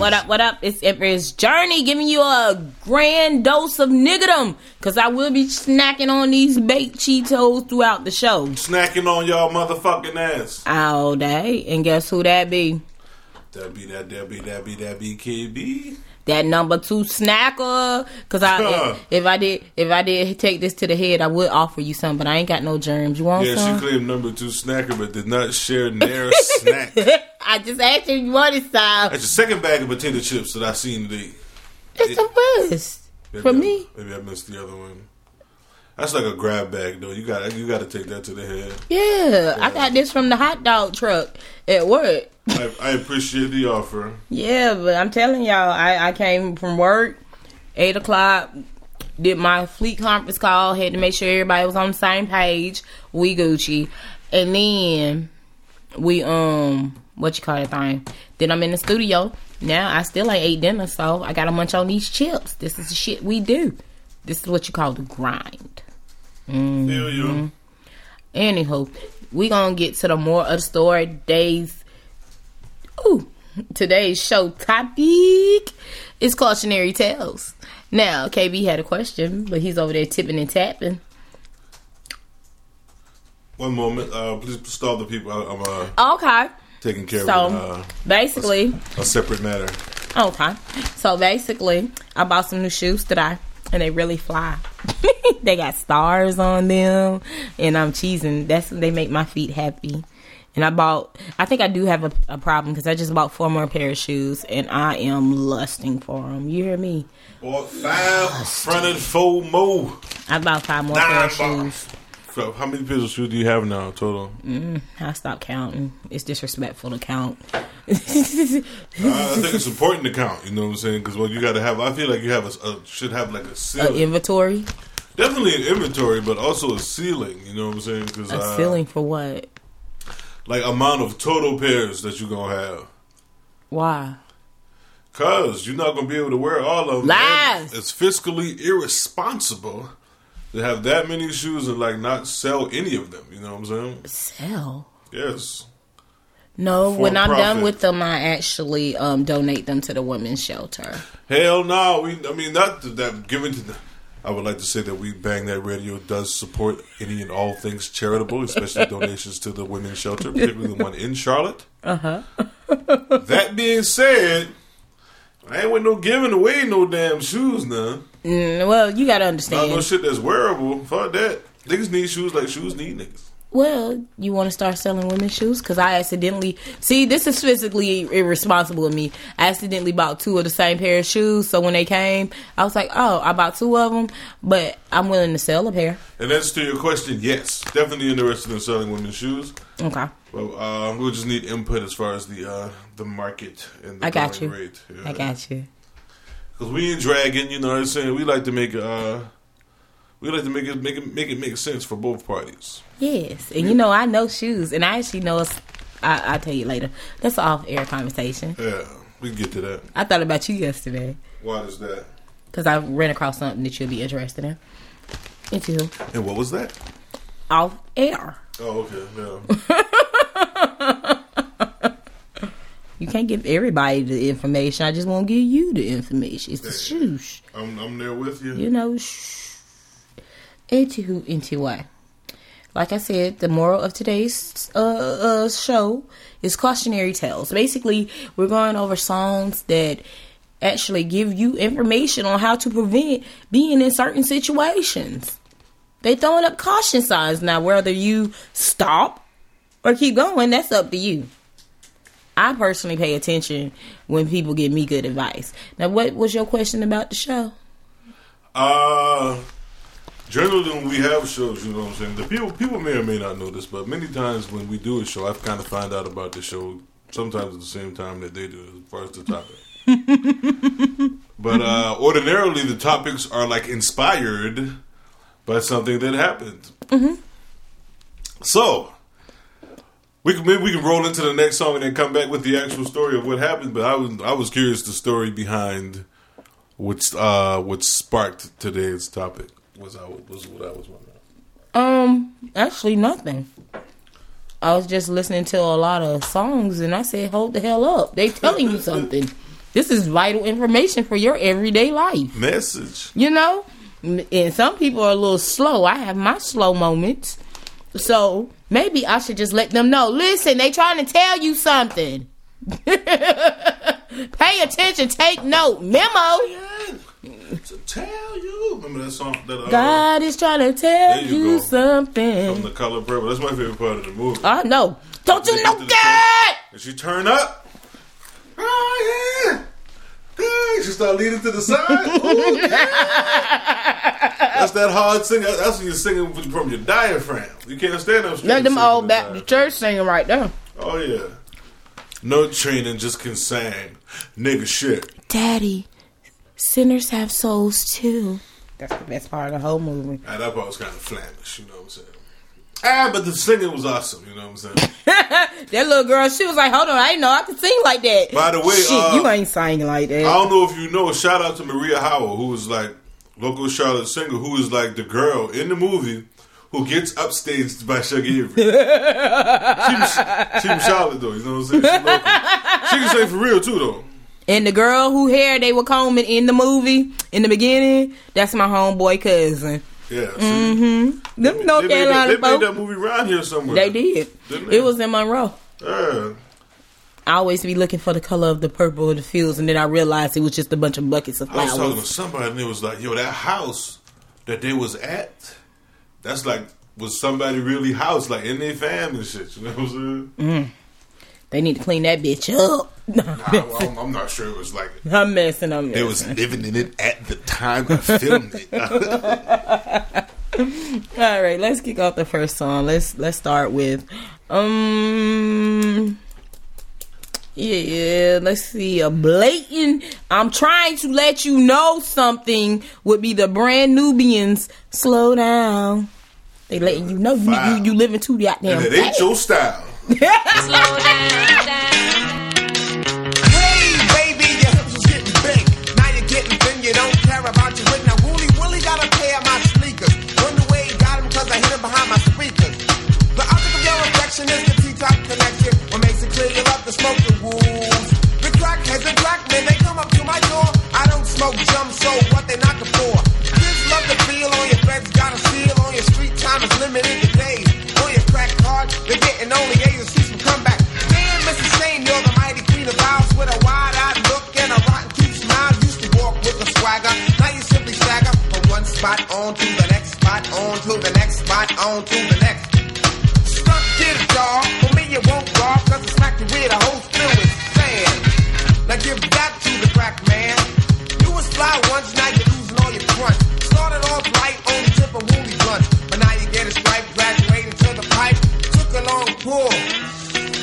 What up, what up? It's Empress Journey giving you a grand dose of niggadom. Cause I will be snacking on these baked Cheetos throughout the show. Snacking on y'all motherfucking ass. All day. And guess who that be? That be that, that be that be that be KB that number two snacker. Cause I, if, if, I did, if I did take this to the head, I would offer you some, but I ain't got no germs. You want yeah, some? she claimed number two snacker, but did not share their snack. I just asked you you wanted some. That's the second bag of potato chips that I seen today. It's the first for I, me. Maybe I missed the other one. That's like a grab bag though. You got you got to take that to the head. Yeah, yeah, I got this from the hot dog truck at work. I, I, appreciate the offer. Yeah, but I'm telling y'all, I, I came from work, eight o'clock, did my fleet conference call, had to make sure everybody was on the same page. We Gucci, and then we um, what you call that thing? Then I'm in the studio. Now I still ain't ate dinner, so I got to munch on these chips. This is the shit we do. This is what you call the grind. Mm-hmm. Feel you. Anywho, we gonna get to the more of the story days Ooh, today's show topic is cautionary tales. Now, KB had a question, but he's over there tipping and tapping. One moment, uh, please stall the people. I'm uh, okay. Taking care so, of uh, basically a, a separate matter. Okay, so basically, I bought some new shoes today, and they really fly. they got stars on them, and I'm cheesing. That's they make my feet happy. And I bought, I think I do have a, a problem because I just bought four more pair of shoes and I am lusting for them. You hear me? Bought five fronted four more. I bought five more Nine pair of shoes. So how many pairs of shoes do you have now total? Mm, I stopped counting. It's disrespectful to count. uh, I think it's important to count. You know what I'm saying? Because well, you got to have. I feel like you have a, a should have like a ceiling. An inventory. Definitely an inventory, but also a ceiling. You know what I'm saying? Cause, a uh, ceiling for what? like amount of total pairs that you're gonna have. Why? Cause you're not gonna be able to wear all of them. Lies. It's fiscally irresponsible to have that many shoes and like not sell any of them. You know what I'm saying? Sell. Yes. No, when I'm profit. done with them, I actually um, donate them to the women's shelter. Hell no, we. I mean, not that given to the I would like to say that we bang that radio does support any and all things charitable, especially donations to the women's shelter, particularly the one in Charlotte. Uh huh. that being said, I ain't with no giving away no damn shoes now. Mm, well, you gotta understand. Not no shit that's wearable. Fuck that. Niggas need shoes like shoes need niggas. Well, you want to start selling women's shoes? Because I accidentally see this is physically irresponsible of me. I accidentally bought two of the same pair of shoes, so when they came, I was like, "Oh, I bought two of them," but I'm willing to sell a pair. And that's to your question. Yes, definitely interested in selling women's shoes. Okay. Well, uh, we'll just need input as far as the uh, the market and the I got you. rate. Yeah. I got you. Because we ain't dragging, you know what I'm saying. We like to make uh, we like to make it make it make it make sense for both parties. Yes, and you know I know shoes, and I actually know. I, will tell you later. That's off air conversation. Yeah, we can get to that. I thought about you yesterday. Why is that? Because I ran across something that you'll be interested in. Into and what was that? Off air. Oh, okay. Yeah. you can't give everybody the information. I just won't give you the information. It's the shoes. I'm, I'm there with you. You know. Shh. Into what? Like I said, the moral of today's uh, uh, show is cautionary tales. Basically, we're going over songs that actually give you information on how to prevent being in certain situations. They throwing up caution signs now. Whether you stop or keep going, that's up to you. I personally pay attention when people give me good advice. Now, what was your question about the show? Uh generally when we have shows, you know what I'm saying. The people people may or may not know this, but many times when we do a show, I've kind of find out about the show sometimes at the same time that they do as far as the topic. but uh, ordinarily, the topics are like inspired by something that happened. Mm-hmm. So we can maybe we can roll into the next song and then come back with the actual story of what happened. But I was I was curious the story behind what uh, what sparked today's topic. Was I was what I was wondering. Um, actually nothing. I was just listening to a lot of songs and I said, Hold the hell up. They telling you something. This is vital information for your everyday life. Message. You know? And some people are a little slow. I have my slow moments. So maybe I should just let them know. Listen, they trying to tell you something. Pay attention, take note. Memo. To tell you. Remember that song? That, uh, God is trying to tell you you, go. From the color purple. That's my favorite part of the movie. I know. Don't you know that? And she turn up. Oh yeah. Yeah, she start leaning to the side. Ooh, yeah. That's that hard singing. That's when you're singing from your diaphragm. You can't stand up straight. Let them old the Baptist church singing right there. Oh yeah. No training, just can sing. Nigga shit. Daddy, sinners have souls too. That's the best part of the whole movie. And that part was kind of flamish, you know what I'm saying? Ah, but the singing was awesome, you know what I'm saying? That little girl, she was like, "Hold on, I didn't know I could sing like that." By the way, Shit, uh, you ain't singing like that. I don't know if you know, shout out to Maria Howell, who was like local Charlotte singer, who is like the girl in the movie who gets upstaged by Shuggy Avery. she, was, she was Charlotte though, you know what I'm saying? She, local. she can sing for real too though. And the girl who hair they were combing in the movie in the beginning, that's my homeboy cousin. Yeah. see? Mm-hmm. Them North They, made that, Carolina they made that movie around here somewhere. they did. Didn't they? It was in Monroe. Yeah. I always be looking for the color of the purple of the fields, and then I realized it was just a bunch of buckets of I was talking to somebody and it was like, yo, that house that they was at, that's like was somebody really house, like in their fam and shit. You know what I'm saying? They need to clean that bitch up. I, I'm, I'm not sure it was like I'm messing. I'm they messing. was living in it at the time I filmed it. All right, let's kick off the first song. Let's let's start with um yeah, yeah, let's see. A blatant I'm trying to let you know something would be the brand Nubians slow down. They letting you know you you, you living too goddamn it ain't your style. Hey, baby, your was getting big. Now you're getting thin, you don't care about your wig. Now, Willie got a my sneakers. Wonder where he I behind my. The object of your affection is the T-top connection. Clear you love to smoke the. The crackheads and crack men, they come up to my door. I don't smoke so what they knocking for? Feel on your got a seal on your street time is limited to On card, they're getting only C's from comeback. Damn, Mrs. Shane, you're the mighty queen of vows with a wide-eyed look and a rotten cute smile. Used to walk with a swagger, now you simply stagger from one spot on to the next spot, on to the next spot, on to the next. Stunt did it, y'all. For me, it won't rock, cause it's smacked with a whole spill with sand. Now give that to the crack man. You was fly once, now you're losing all your front. Started off light, only tip a pull.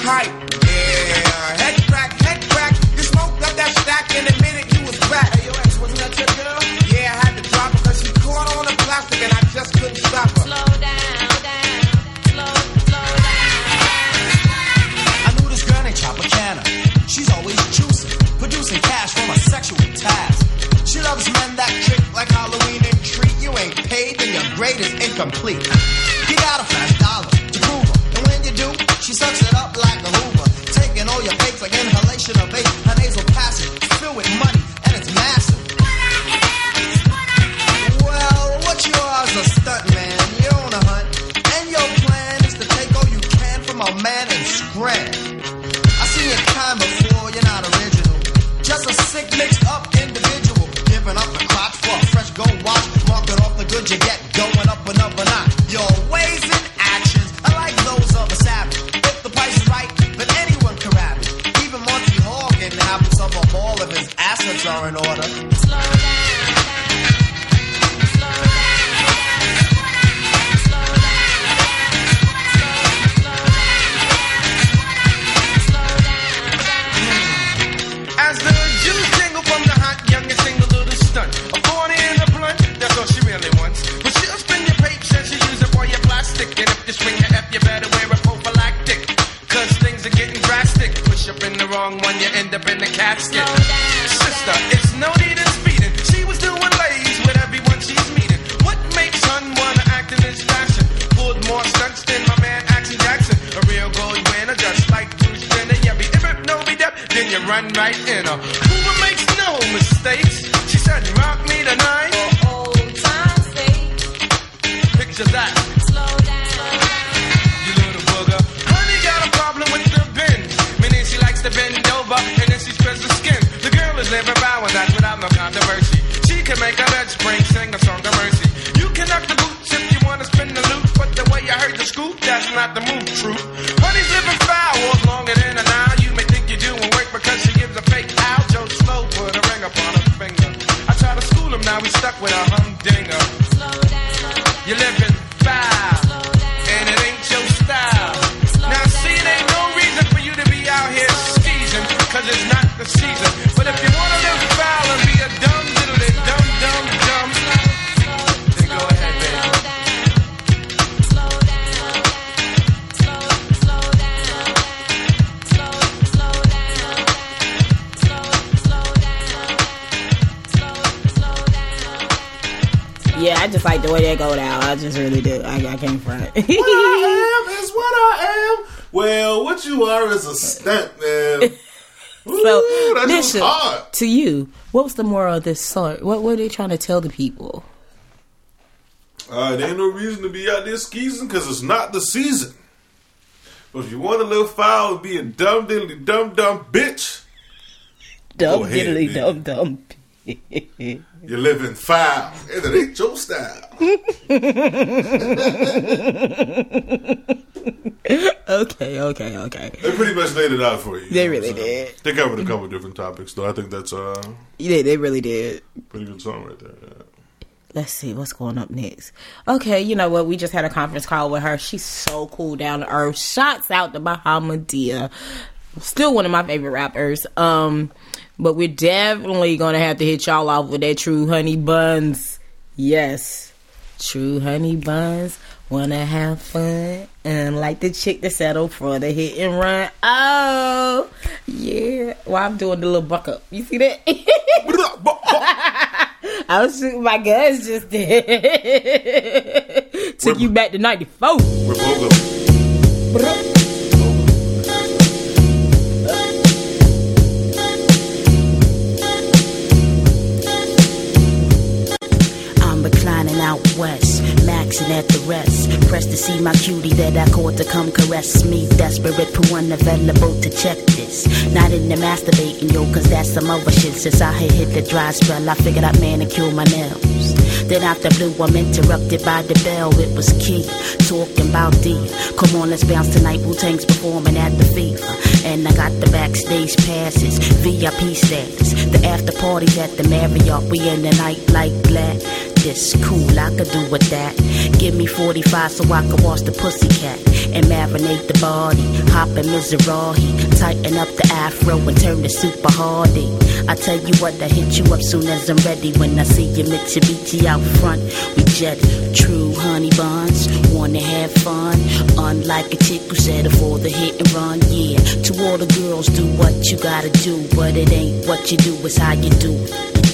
Hype. Yeah. Head crack, head crack. You smoked up that stack in a minute, you was back. Hey, yo, ex, wasn't that your girl? Yeah, I had to drop her cause she caught on the plastic and I just couldn't stop her. Slow down, down, slow, slow down. I knew this girl named Tropicana. She's always juicing, producing cash from a sexual task. She loves men that trick like Halloween and treat. You ain't paid, then your grade is incomplete. A man and scram. I seen your kind before, you're not original. Just a sick, mixed you, what was the moral of this story? What were they trying to tell the people? Uh, there ain't no reason to be out there skeezing because it's not the season. But if you want to live foul and be a dumb diddly dumb dumb bitch, Dumb Go ahead, diddly man. dumb dumb. You're living foul. And it ain't your style. okay, okay, okay. They pretty much laid it out for you. you They know really did. They covered a couple different topics, though. I think that's uh, Yeah, they really did. pretty good song right there. Yeah. Let's see what's going up next. Okay, you know what? We just had a conference call with her. She's so cool down to earth. Shots out to Bahamadia. Still one of my favorite rappers. Um, but we're definitely gonna have to hit y'all off with that True Honey Buns. Yes, True Honey Buns. Wanna have fun and like the chick to settle for the hit and run. Oh, yeah. Well, I'm doing the little buck up. You see that? I was shooting my guns just then. Took you back to 94. We're at the rest. Pressed to see my cutie that I caught to come caress me. Desperate for one available to check this. Not in the masturbating, yo, cause that's some other shit. Since I had hit the dry spell, I figured I'd manicure my nails. Then the blue, I'm interrupted by the bell. It was key, talking about D. Come on, let's bounce tonight. Wu Tang's performing at the fever. And I got the backstage passes, VIP status. The after parties at the Marriott. We in the night like black. This cool, I could do with that. Give me 45 so I can wash the pussycat and marinate the body. Hop in Mizrahi, tighten up the afro and turn the super hardy. I tell you what, I hit you up soon as I'm ready. When I see you, Mitsubishi out front, we jet true honey buns. Wanna have fun, unlike a chick who settle for the hit and run. Yeah, to all the girls, do what you gotta do, but it ain't what you do, it's how you do.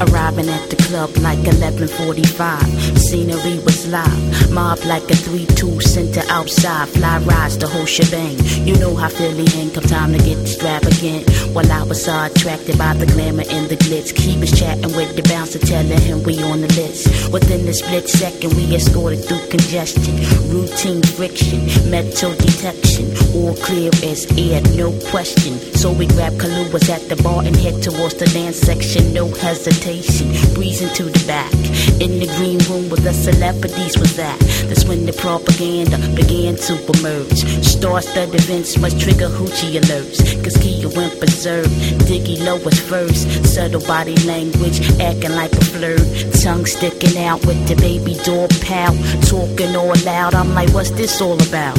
Arriving at the club like 11:45. Scenery was live, mob like a 3-2 center outside. Fly rides the whole shebang. You know how Philly hang. Come time to get extravagant. While I was so attracted by the glamour and the glitz, was chatting with the bouncer, telling him we on the list. Within the split second, we escorted through congestion, routine friction, metal detection, all clear as air, no question. So we grabbed Kahluas at the bar and head towards the dance section, no hesitation. Breezing to the back. In the green room where the celebrities was at. That's when the propaganda began to emerge. Star-studded events must trigger hoochie alerts. Cause Kia went berserk. Diggy low was first. Subtle body language, acting like a flirt. Tongue sticking out with the baby door pout. Talking all loud. I'm like, what's this all about?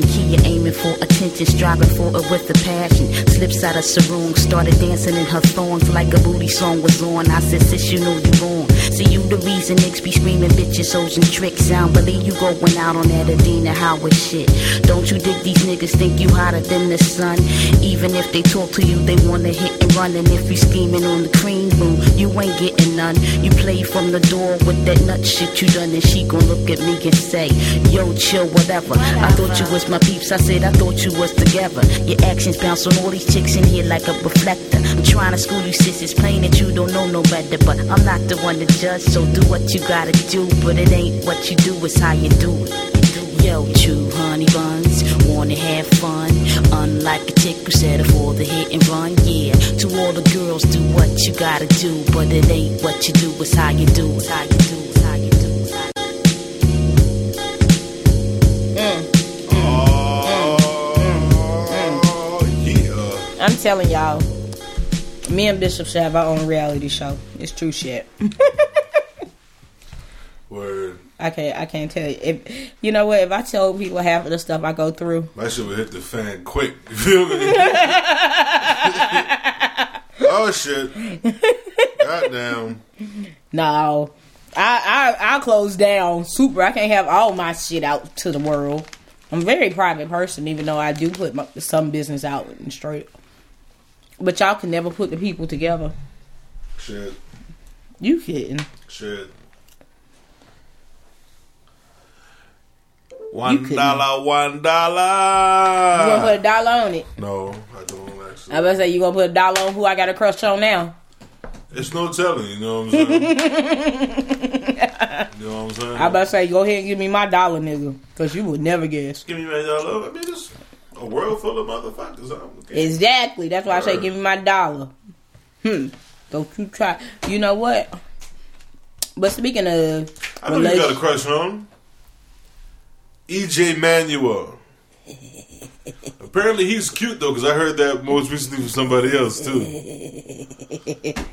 Imagine. Kia aiming for attention, striving for it with a passion. Slips out of sarong, started dancing in her thongs like a booty song was on. I said, sis, you know you wrong. See, you the reason niggas be screaming bitches, hoes, and tricks. I don't believe you going out on that Adina Howard shit. Don't you dig these niggas think you hotter than the sun? Even if they talk to you, they wanna hit and run. And if you scheming on the cream room, you ain't getting none. You play from the door with that nut shit you done, and she gon' look at me and say, Yo, chill, whatever. I thought you was my peeps. I said I thought you was together. Your actions bounce on all these chicks in here like a reflector. I'm trying to school you, sis. It's plain that you don't know no better, but I'm not the one to judge. So do what you gotta do, but it ain't what you do, it's how you do it. Yo, true honey buns, wanna have fun. Unlike a chick who settle for the hit and run, yeah. To all the girls, do what you gotta do, but it ain't what you do, it's how you do it. How you do it. How you do it. How you do it. Oh, yeah. I'm telling y'all, me and Bishop should have our own reality show. It's true shit. Word. I can't. I can't tell you. If you know what, if I tell people half of the stuff I go through, My shit would hit the fan quick. You feel me? oh shit. Goddamn. no, I I I'll close down. Super. I can't have all my shit out to the world. I'm a very private person, even though I do put my, some business out and straight. But y'all can never put the people together. Shit. You kidding? Shit. One one You gonna put a dollar on it? No, I don't actually. I was say you gonna put a dollar on who I got a crush on now. It's no telling, you know what I'm saying? you know what I'm saying? I about to say go ahead and give me my dollar, nigga, cause you would never guess. Give me my dollar. It's a world full of motherfuckers. Okay. Exactly. That's why I say give me my dollar. Hmm. Don't you try. You know what? But speaking of I know you got a crush on. EJ Manuel. Apparently he's cute though, because I heard that most recently from somebody else too.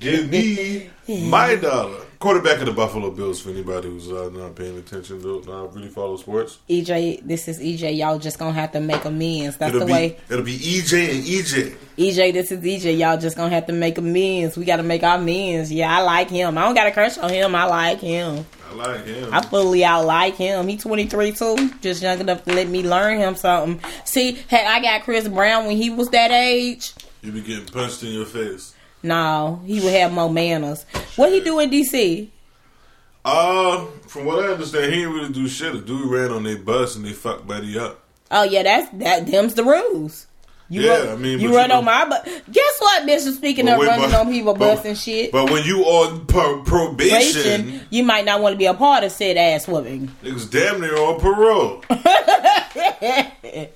Give me my dollar. Quarterback of the Buffalo Bills. For anybody who's uh, not paying attention, though, not really follow sports. EJ, this is EJ. Y'all just gonna have to make amends. That's it'll the be way. it'll be EJ and EJ. EJ, this is EJ. Y'all just gonna have to make amends. We gotta make our amends. Yeah, I like him. I don't got a crush on him. I like him. I like him. I fully out like him. He 23 too. Just young enough to let me learn him something. See, had I got Chris Brown when he was that age, you be getting punched in your face. No, he would have more manners. What he do in DC? Uh, from what I understand, he didn't really do shit. A dude ran on their bus and they fucked Buddy up. Oh yeah, that's that. Them's the rules. You Yeah, run, I mean, you run you on know- my bus. Guess what, bitch? Speaking of running on people but- bus and shit, But when you on pro- probation, you might not want to be a part of said ass whooping. niggas damn near on parole.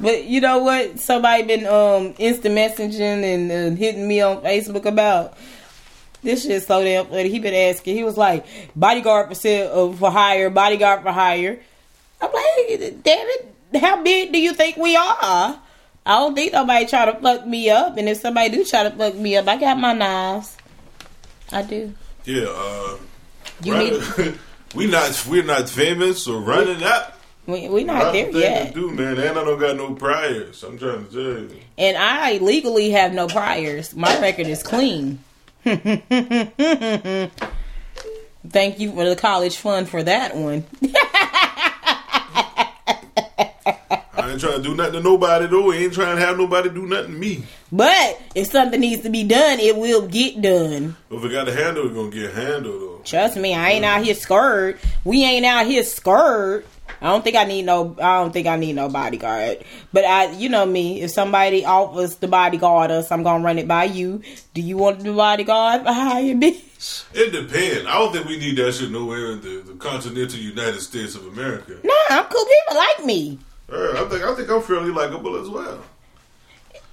But you know what? Somebody been um instant messaging and uh, hitting me on Facebook about this shit. So damn funny. He been asking. He was like, bodyguard for sale, uh, for hire, bodyguard for hire. I'm like, damn it, how big do you think we are? I don't think nobody try to fuck me up, and if somebody do try to fuck me up, I got my knives. I do. Yeah, uh, You run- need. we not we're not famous or running up. We, we not there yet. to do, man. And I don't got no priors. I'm trying to tell you. And I legally have no priors. My record is clean. Thank you for the college fund for that one. I ain't trying to do nothing to nobody though. I ain't trying to have nobody do nothing to me. But if something needs to be done, it will get done. If we got to handle, it, gonna get handled though. Trust me, I ain't out here scared. We ain't out here scared. I don't think I need no. I don't think I need no bodyguard. But I, you know me. If somebody offers to bodyguard us, I'm gonna run it by you. Do you want the bodyguard for hire, bitch? It depends. I don't think we need that shit nowhere in the, the continental United States of America. Nah, I'm cool. People like me. Uh, I think I think I'm fairly likable as well.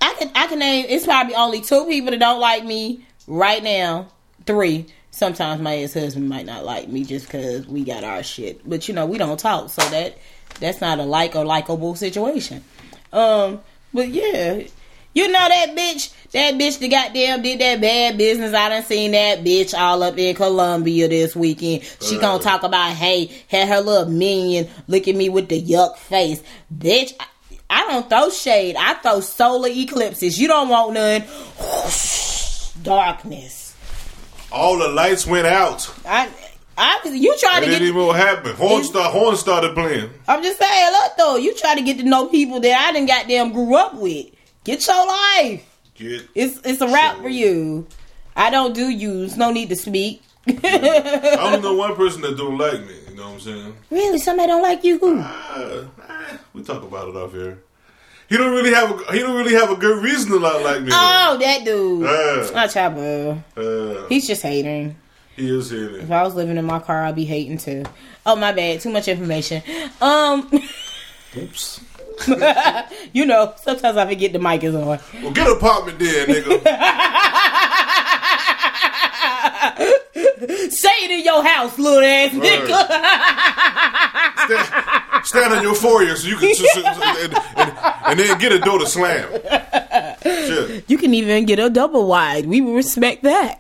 I can I can name it's probably only two people that don't like me right now. Three. Sometimes my ex husband might not like me just because we got our shit. But you know, we don't talk, so that that's not a like or likable situation. Um, but yeah. You know that bitch, that bitch that goddamn did that bad business. I done seen that bitch all up in Columbia this weekend. She gonna talk about, hey, had her little minion look at me with the yuck face. Bitch, I, I don't throw shade. I throw solar eclipses. You don't want none. Darkness. All the lights went out. I, I, you It to didn't even know what happened. Horn, start, horn started playing. I'm just saying, look though, you try to get to know people that I didn't goddamn grew up with. Get your life. Get It's it's a wrap for you. I don't do use. No need to speak. I don't know one person that don't like me. You know what I'm saying? Really, somebody don't like you? Who? Uh, we talk about it off here. He don't really have a he don't really have a good reason to not like me. Oh, that dude. Yeah. Not Chopper. Uh, He's just hating. he is hating. If I was living in my car, I'd be hating too. Oh my bad, too much information. Um, Oops. you know, sometimes I forget the mic is on. Well, get an apartment there, nigga. Say it in your house, little ass nigga. stand, stand on your foyer so you can and, and, and then get a door to slam. You can even get a double wide. We respect that.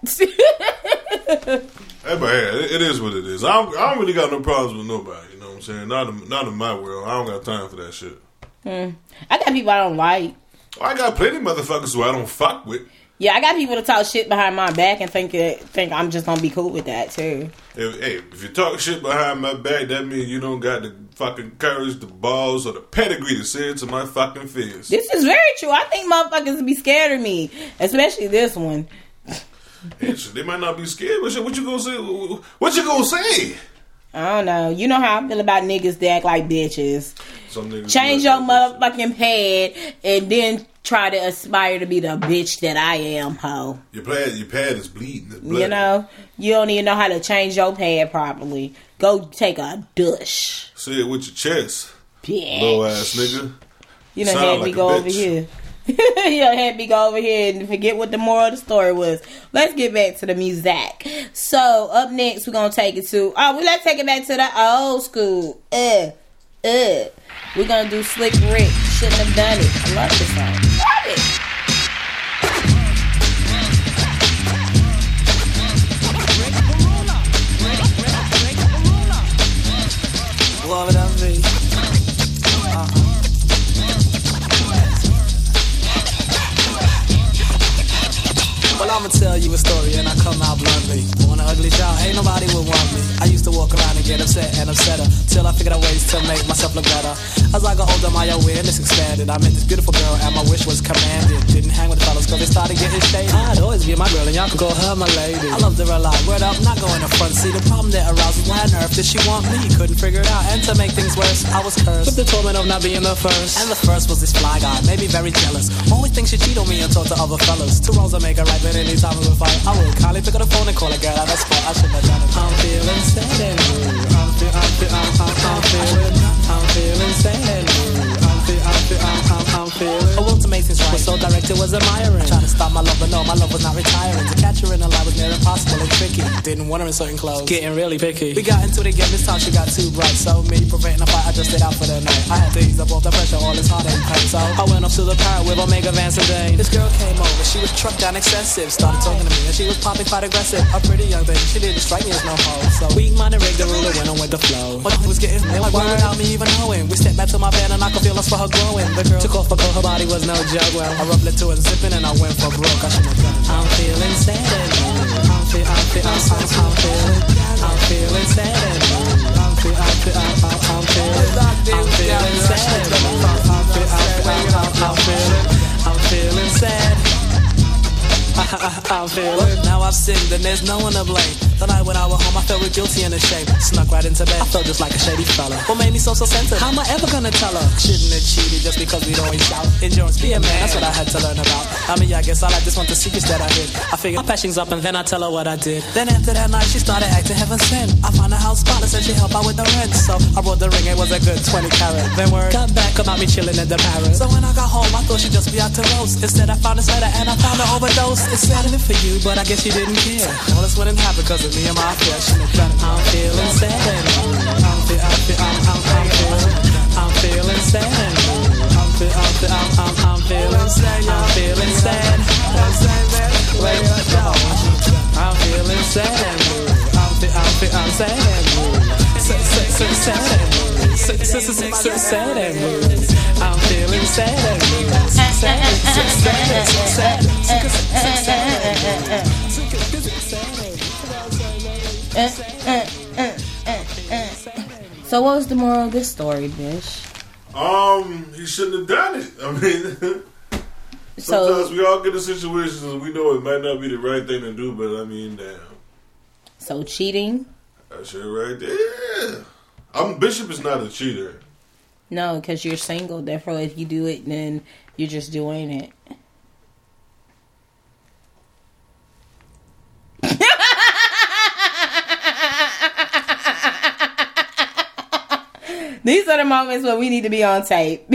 Hey, but hey, it- is what it is. I don't, I don't really got no problems with nobody. You know what I'm saying? Not in, not in my world. I don't got time for that shit. Hmm. I got people I don't like. I got plenty motherfuckers who I don't fuck with. Yeah, I got people to talk shit behind my back and think it, think I'm just gonna be cool with that too. If, hey, if you talk shit behind my back, that means you don't got the fucking courage, the balls, or the pedigree to say it to my fucking face. This is very true. I think motherfuckers be scared of me, especially this one. They might not be scared, but shit, what you gonna say? What you gonna say? I don't know. You know how I feel about niggas that act like bitches. Change your motherfucking pad and then try to aspire to be the bitch that I am, ho. Your pad, your pad is bleeding. You know, you don't even know how to change your pad properly. Go take a douche. Say it with your chest, Bitch. low ass nigga. You know, had like me go over here. You had me go over here and forget what the moral of the story was. Let's get back to the music. So up next, we're gonna take it to oh, we let's take it back to the old school. Uh, uh. We're gonna do Slick Rick. Shouldn't have done it. I love this song. Love it. Love it, Well, I'ma tell you a story and I come out bluntly. An ugly child? Ain't nobody would want me. I used to walk around and get upset and upsetter till I figured out ways to make myself look better. As I got older, my awareness expanded. I met this beautiful girl and my wish was commanded. Didn't hang with the fellas cause they started getting shady. I'd always be my girl and y'all could call her my lady. I loved her a lot. Word up, not going to front. See, the problem that aroused was why on earth did she want me? Couldn't figure it out. And to make things worse, I was cursed with the torment of not being the first. And the first was this fly guy, made me very jealous. Always think she cheat on me and talk to other fellas. Two wrongs will make a right, but anytime we fight, I would kindly pick up the phone and call a girl I'm feeling sad and blue. I'm feel, I'm feel, I'm, I'm, I'm feeling, I'm feeling sad and blue. I'm feel, I'm feeling. Right. Was so direct, it was admiring. Trying to stop my love, but no, my love was not retiring. To catch her in a lie was near impossible and tricky. Didn't want her in certain clothes. Getting really picky. We got into it again. This time she got too bright. So me preventing a fight, I just stayed out for the night. I had to ease up all the pressure, all this heartache and pain. So I went up to the parrot with Omega Vance and Dane. This girl came over, she was trucked down excessive. Started talking to me and she was popping quite aggressive. A pretty young thing, she didn't strike me as no hoe. So weak minded rigged the ruler, went on with the flow. But it was getting like why without me even knowing. We stepped back to my van and I could feel us for her The girl took off her coat, her body was no joke. Well, I rubbed it to her zipping and I went for broke. I'm feeling sad and. I'm feel, I'm I'm, I'm, feeling, I'm feeling sad and. I'm I'm feel, I'm, I'm, I'm feeling, I'm feeling sad and. I'm feeling, I'm feeling sad. I'm feeling. Now I've sinned and there's no one to blame. The night when I was home, I felt real guilty and ashamed. Snuck right into bed. I felt just like a shady fella. What made me so so sensitive? How am I ever gonna tell her? Shouldn't have cheated just because we'd always shout. Endurance, be a man. That's what I had to learn about. I mean, I guess I this one the secrets that I hid. I figured my passion's up and then I tell her what I did. Then after that night, she started acting heaven sent. I found a house spotless and she helped out with the rent. So I brought the ring, it was a good 20 carat. Then word got back about me chilling at the parrot. So when I got home, I thought she'd just be out to roast. Instead, I found a letter and I found an overdose. It said it for you, but I guess you didn't care. All this wouldn't happen because of me and my it. I'm feeling sad. I'm feel, I'm feel, I'm, I'm, I'm feeling, I'm feeling sad. I'm feel, I'm feel, I'm, I'm, I'm feeling sad. I'm feeling sad. Wait, yo. I'm feeling sad. I'm feel, I'm feel, I'm sad. Sad, sad, sad, sad sad at me. I'm feeling sad at me. Sad, sad, sad, sad, sad. So what was the moral of this story, bitch? Um, he shouldn't have done it. I mean, sometimes so, we all get in situations we know it might not be the right thing to do, but I mean, damn. So cheating. That shit right there. I'm Bishop is not a cheater. No, because you're single. Therefore, if you do it, then you're just doing it. These are the moments where we need to be on tape.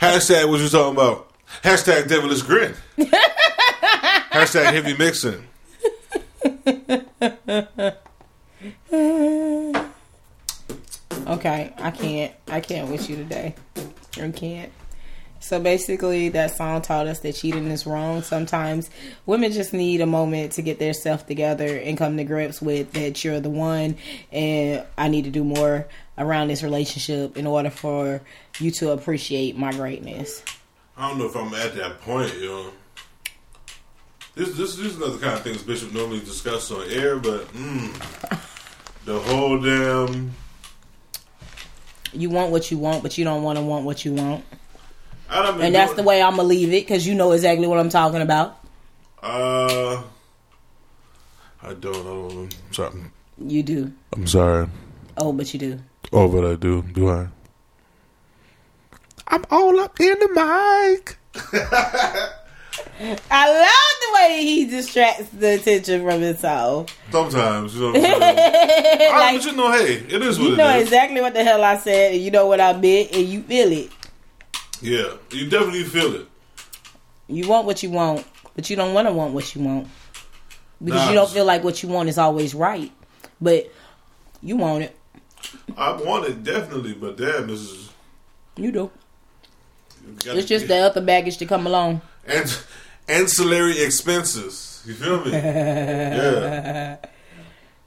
Hashtag what you talking about? Hashtag devilish grin. Hashtag heavy mixing. Okay, I can't. I can't with you today. I can't. So basically, that song taught us that cheating is wrong. Sometimes women just need a moment to get their self together and come to grips with that you're the one, and I need to do more around this relationship in order for you to appreciate my greatness. I don't know if I'm at that point, you know. This this, this is another kind of things Bishop normally discuss on air, but mm, the whole damn You want what you want, but you don't want to want what you want. I don't And that's the way I'm gonna leave it because you know exactly what I'm talking about. Uh, I don't. know don't. I'm sorry. You do. I'm sorry. Oh, but you do. Oh, but I do. Do I? I'm all up in the mic. I love the way he distracts the attention from himself. Sometimes, you know. What I'm saying? Ah, like, but you know, hey, it is what you know exactly what the hell I said, and you know what I meant, and you feel it. Yeah, you definitely feel it. You want what you want, but you don't want to want what you want because Nah. you don't feel like what you want is always right. But you want it. I want it definitely, but damn, this is. You do. It's just the other baggage to come along. And ancillary expenses. You feel me? yeah.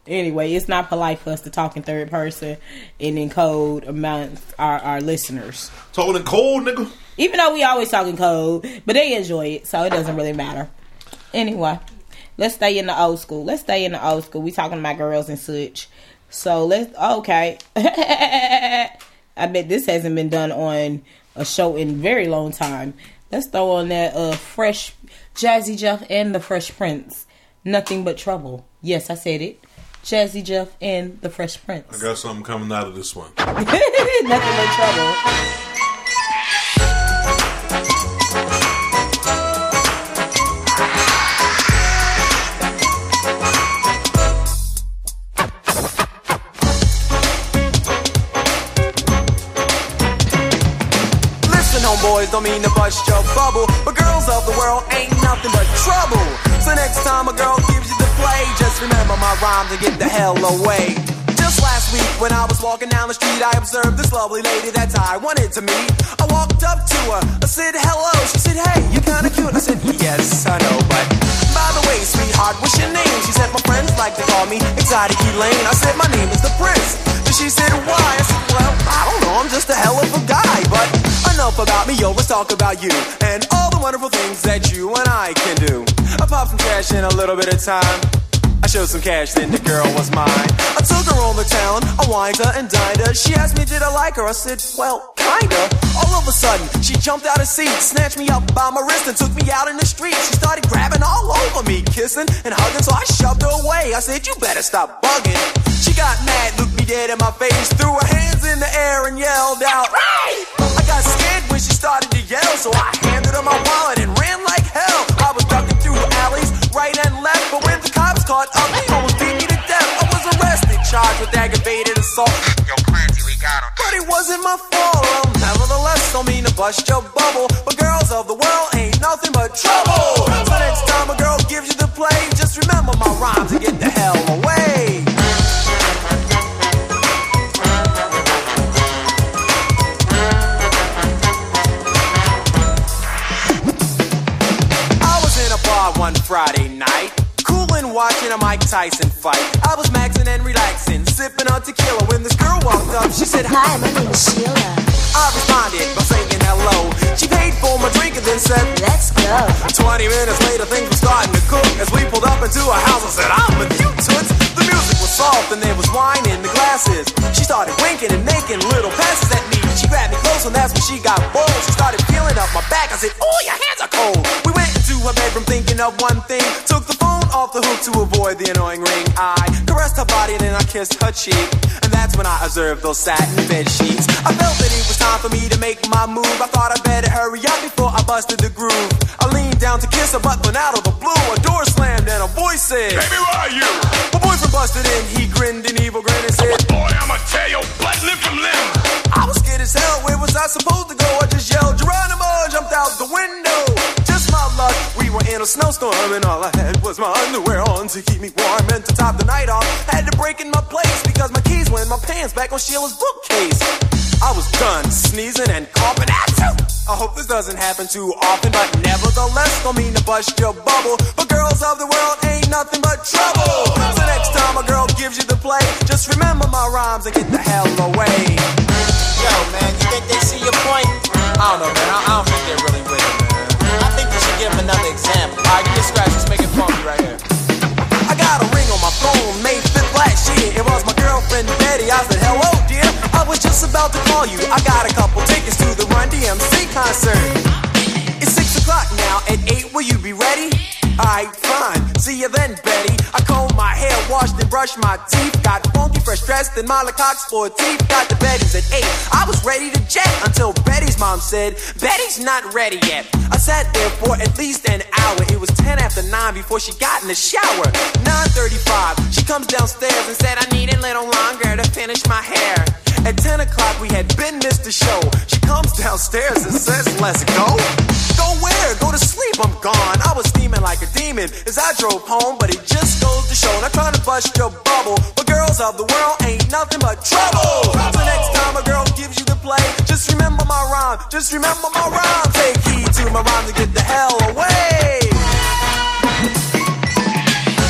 Anyway, it's not polite for us to talk in third person and in code amongst our, our listeners. Talking in cold, nigga. Even though we always talk in code, but they enjoy it, so it doesn't really matter. Anyway, let's stay in the old school. Let's stay in the old school. We talking about girls and such. So let's okay. I bet this hasn't been done on a show in very long time. Let's throw on that uh fresh Jazzy Jeff and the Fresh Prince. Nothing but trouble. Yes, I said it. Jazzy Jeff and the Fresh Prince. I got something coming out of this one. Nothing but trouble. Homeboys, don't mean to bust your bubble, but girls of the world ain't nothing but trouble. So next time a girl gives you the play, just remember my rhyme to get the hell away. Just last week when I was walking down the street, I observed this lovely lady that I wanted to meet. I walked up to her, I said hello. She said, Hey, you're kinda cute. I said, Yes, I know, but by the way, sweetheart, what's your name? She said, My friends like to call me Exotic Elaine. I said, My name is the Prince. And she said, Why? I said, Well, I don't know, I'm just a hell of a guy, but enough about me, yo, let's talk about you and all the wonderful things that you and I can do. Popped some cash in a little bit of time. I showed some cash, then the girl was mine. I took her on the town, I wined her and dined her. She asked me, did I like her? I said, well, kinda. All of a sudden, she jumped out of seat, snatched me up by my wrist and took me out in the street. She started grabbing all over me, kissing and hugging, so I shoved her away. I said, you better stop bugging. She got mad, looked me dead in my face, threw her hands in the air and yelled out, hey! I got scared when she started to yell, so I handed her my wallet and ran like hell. I was ducking through alleys, right and left, but when the cops caught up, they almost beat me to death. I was arrested, charged with aggravated assault. Yo, Clancy, we got him. But it wasn't my fault. Well, nevertheless, don't mean to bust your bubble, but girls of the world ain't nothing but trouble. So next time a girl gives you the play, just remember my rhymes and get the hell away. Friday night, coolin' watching a Mike Tyson fight. I was maxing and relaxing, sipping on tequila when this girl walked up. She said, Hi, my name is Sheila. I responded by saying hello. She paid for my drink and then said, Let's go. 20 minutes later, things were starting to cook. As we pulled up into a house, I said, I'm with you, toots. The music and there was wine in the glasses. She started winking and making little passes at me. She grabbed me close and that's when she got bold. She started feeling up my back. I said, Oh, your hands are cold. We went into her bedroom thinking of one thing. Took the phone off the hook to avoid the annoying ring. I caressed her body and then I kissed her cheek. And that's when I observed those satin bed sheets. I felt that it was time for me to make my move. I thought I better hurry up before I busted the groove. I leaned down to kiss her, but then out of the blue, a door slammed and a voice said, Baby, where are you? My boyfriend busted in. He grinned an evil grin and said, Boy, I'ma tear your butt limb from limb. I was scared as hell. Where was I supposed in a snowstorm and all I had was my underwear on to keep me warm and to top the night off. Had to break in my place because my keys were in my pants back on Sheila's bookcase. I was done sneezing and coughing ah, you. I hope this doesn't happen too often, but nevertheless, don't mean to bust your bubble. But girls of the world ain't nothing but trouble. So next time a girl gives you the play, just remember my rhymes and get the hell away. Yo, man, you think they see your point? I don't know, man. I, I don't think they're really with it, man. Give another example. All right, give me a scratch. Let's make it funky right here. I got a ring on my phone, May 5th last year. It was my girlfriend Betty. I said, hello, dear. I was just about to call you. I got a couple tickets to the Run DMC concert. It's 6 o'clock now. At 8, will you be ready? Alright, fine. See you then, Betty. I combed my hair, washed and brushed my teeth. Got funky, fresh dressed Molly Cox for teeth. Got the Betty's at 8. I was ready to jet until Betty's mom said, Betty's not ready yet. I sat there for at least an hour. It was 10 after 9 before she got in the shower. 9.35, she comes downstairs and said, I need a little longer to finish my hair. At 10 o'clock, we had been missed the show. She comes downstairs and says, Let's go. Go where? Go to sleep, I'm gone. I was steaming like a demon as I drove home, but it just goes to show. Not trying to bust your bubble, but girls of the world ain't nothing but trouble. So next time a girl gives you the play, just remember my rhyme. Just remember my rhyme. Take heed to my rhyme to get the hell away.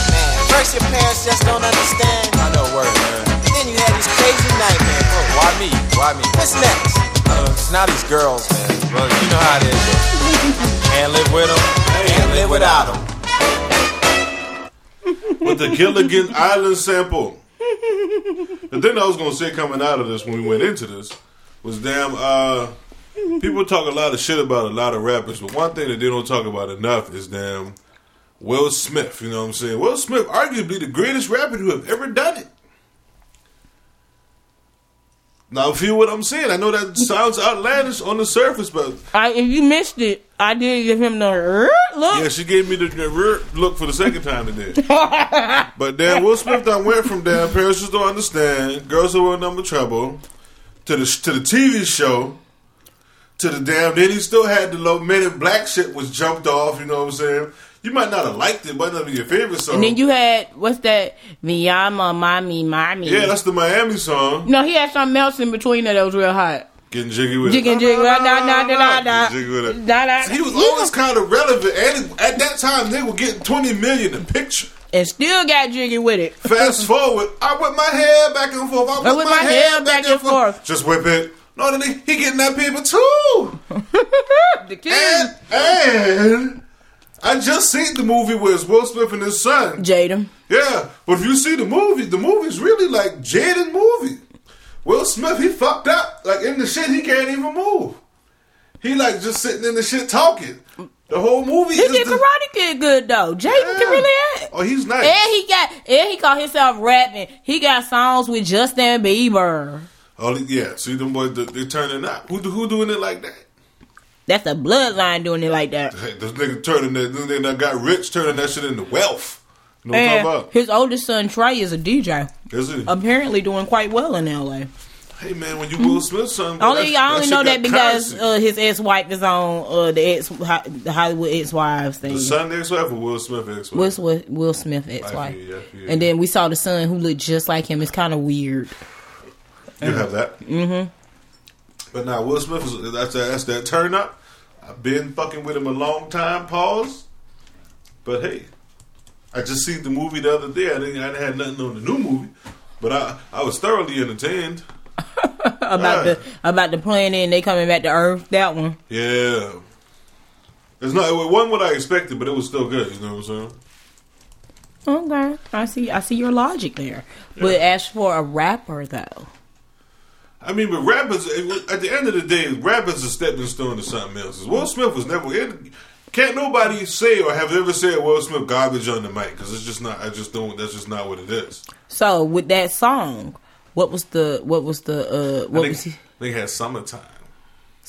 Man, first your parents just don't understand. I know, word, man. Then you have these crazy nightmares. Why me? Why me? What's next? Uh, it's now these girls, man. Well, you know how it is. Can't live with them. Can't live without them. with the Gilligan Island sample. The thing I was gonna say coming out of this when we went into this was damn uh people talk a lot of shit about a lot of rappers, but one thing that they don't talk about enough is damn Will Smith, you know what I'm saying? Will Smith arguably the greatest rapper to have ever done it. Now feel what I'm saying. I know that sounds outlandish on the surface, but I, if you missed it, I did give him the look. yeah, she gave me the, the look for the second time today. But then Will Smith done went from damn parents just don't understand, girls who were number trouble, to the to the TV show, to the damn. Then he still had the low Men in Black shit was jumped off. You know what I'm saying? You might not have liked it, but not be your favorite song. And then you had what's that? Miyama, mommy, mommy. yeah, that's the Miami song. no, he had something else in between that, that was real hot. Getting jiggy with Jiggy, it. jiggy, da, da, da, da, da. Getting jiggy with it. Da, da. So he was always kind of relevant, and it- at that time they were getting 20 million a picture. and still got jiggy with it. Fast forward, I whip my hair back and forth. I whip, my, hair back, and forth. Just whip it. No, then he, he getting that paper too. The kid, And, and I just seen the movie where it's Will Smith and his son. Jaden. Yeah, but if you see the movie, the movie's really like Jaden movie. Will Smith, he fucked up. Like in the shit, he can't even move. He like just sitting in the shit talking. The whole movie He is did the, Karate Kid good though. Jaden can really act. Oh, he's nice. And he got, and he called himself rapping. He got songs with Justin Bieber. Oh yeah, see them boys, they, they turning up. Who who doing it like that? That's the bloodline doing it like that. Hey, this nigga turning that, this nigga that got rich, turning that shit into wealth. You know what I'm talking about? his oldest son Trey is a DJ. Is it? Apparently doing quite well in LA. Hey man, when you Will Smith son, bro, Only I only know that because uh, his ex wife is on uh, the ex the Hollywood ex wives thing. the son ex-wife or Will Smith ex-wife. Will, Will, Will Smith ex wife. feel you, I feel you. And then we saw the son who looked just like him. It's kind of weird. You have that. Mm-hmm. But now Will Smith is that's that, that's that turn up. I've been fucking with him a long time. Pause. But hey, I just seen the movie the other day. I didn't. I had nothing on the new movie, but I I was thoroughly entertained. about the about the planet and they coming back to Earth. That one. Yeah, it's not. It wasn't what I expected, but it was still good. You know what I'm saying? Okay, I see. I see your logic there. But as for a rapper, though, I mean, but rappers at the end of the day, rap is a stepping stone to something else. Will Smith was never. It, can't nobody say or have ever said Will Smith garbage on the mic because it's just not. I just don't. That's just not what it is. so with that song, what was the what was the uh what I was he? they had summertime.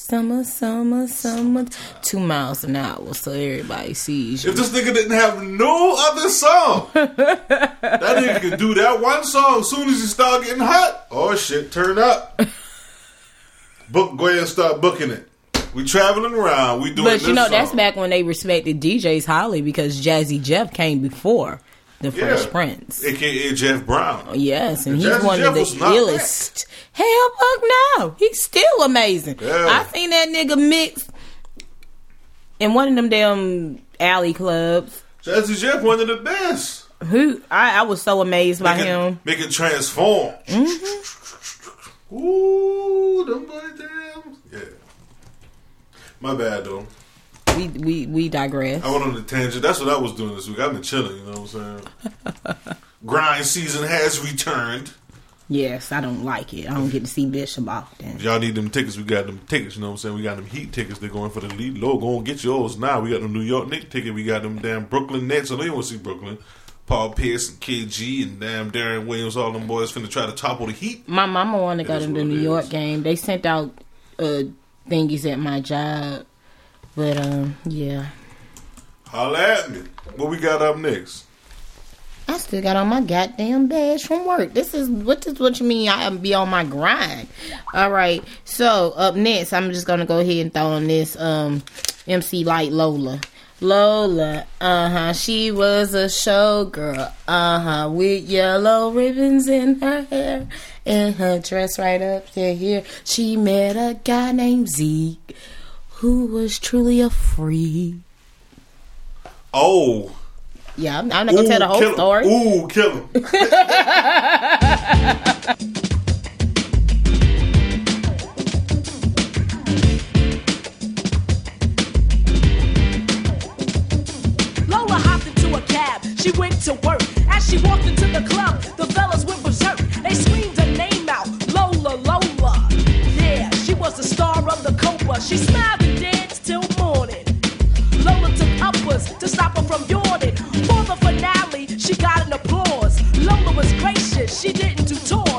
Summer, summer, summer, two miles an hour, so everybody sees you. If this nigga didn't have no other song, that nigga could do that one song. As soon as he start getting hot, oh shit, turn up. Book, go ahead and start booking it. We traveling around. We doing. But you know, song. that's back when they respected DJs highly because Jazzy Jeff came before the Yeah. Fresh Prince. aka Jeff Brown. Yes, and And he's Jazzy one Jeff of the illest. Hell, fuck no, he's still amazing. Yeah. I seen that nigga mix in one of them damn alley clubs. Jazzy Jeff, one of the best. Who I, I was so amazed by Make it, him. make it transform. Mm-hmm. Ooh, them boy damn. Yeah. My bad though. We we we digress. I went on a tangent. That's what I was doing this week. I've been chilling. You know what I'm saying? Grind season has returned. Yes, I don't like it. I don't get to see Bishop often. If y'all need them tickets, we got them tickets. You know what I'm saying? We got them Heat tickets. They're going for the lead. Low, go and get yours now. We got them New York Knicks ticket. We got them damn Brooklyn Nets. I know you want to see Brooklyn. Paul Pierce and KG and damn Deron Williams. All them boys finna try to topple the Heat. My mama wanted to go to the New York is. game. They sent out uh thingies at my job, but um yeah. Holla at me. What we got up next? I still got on my goddamn badge from work. This is what is what you mean I am be on my grind. All right. So up next, I'm just gonna go ahead and throw on this um MC Lyte Lola. Lola, uh huh. She was a showgirl, uh huh, with yellow ribbons in her hair and her dress right up to here. She met a guy named Zeke, who was truly a free. Oh. Yeah, I'm, I'm not gonna tell the whole story. Ooh, kill him. Lola hopped into a cab. She went to work. As she walked into the club, the fellas went berserk. They screamed her name out, Lola, Lola. Yeah, she was the star of the Copa. She smiled and danced till morning. Lola took uppers to stop her from yawning. For the finale, she got an applause. Lola was gracious. She didn't do tours.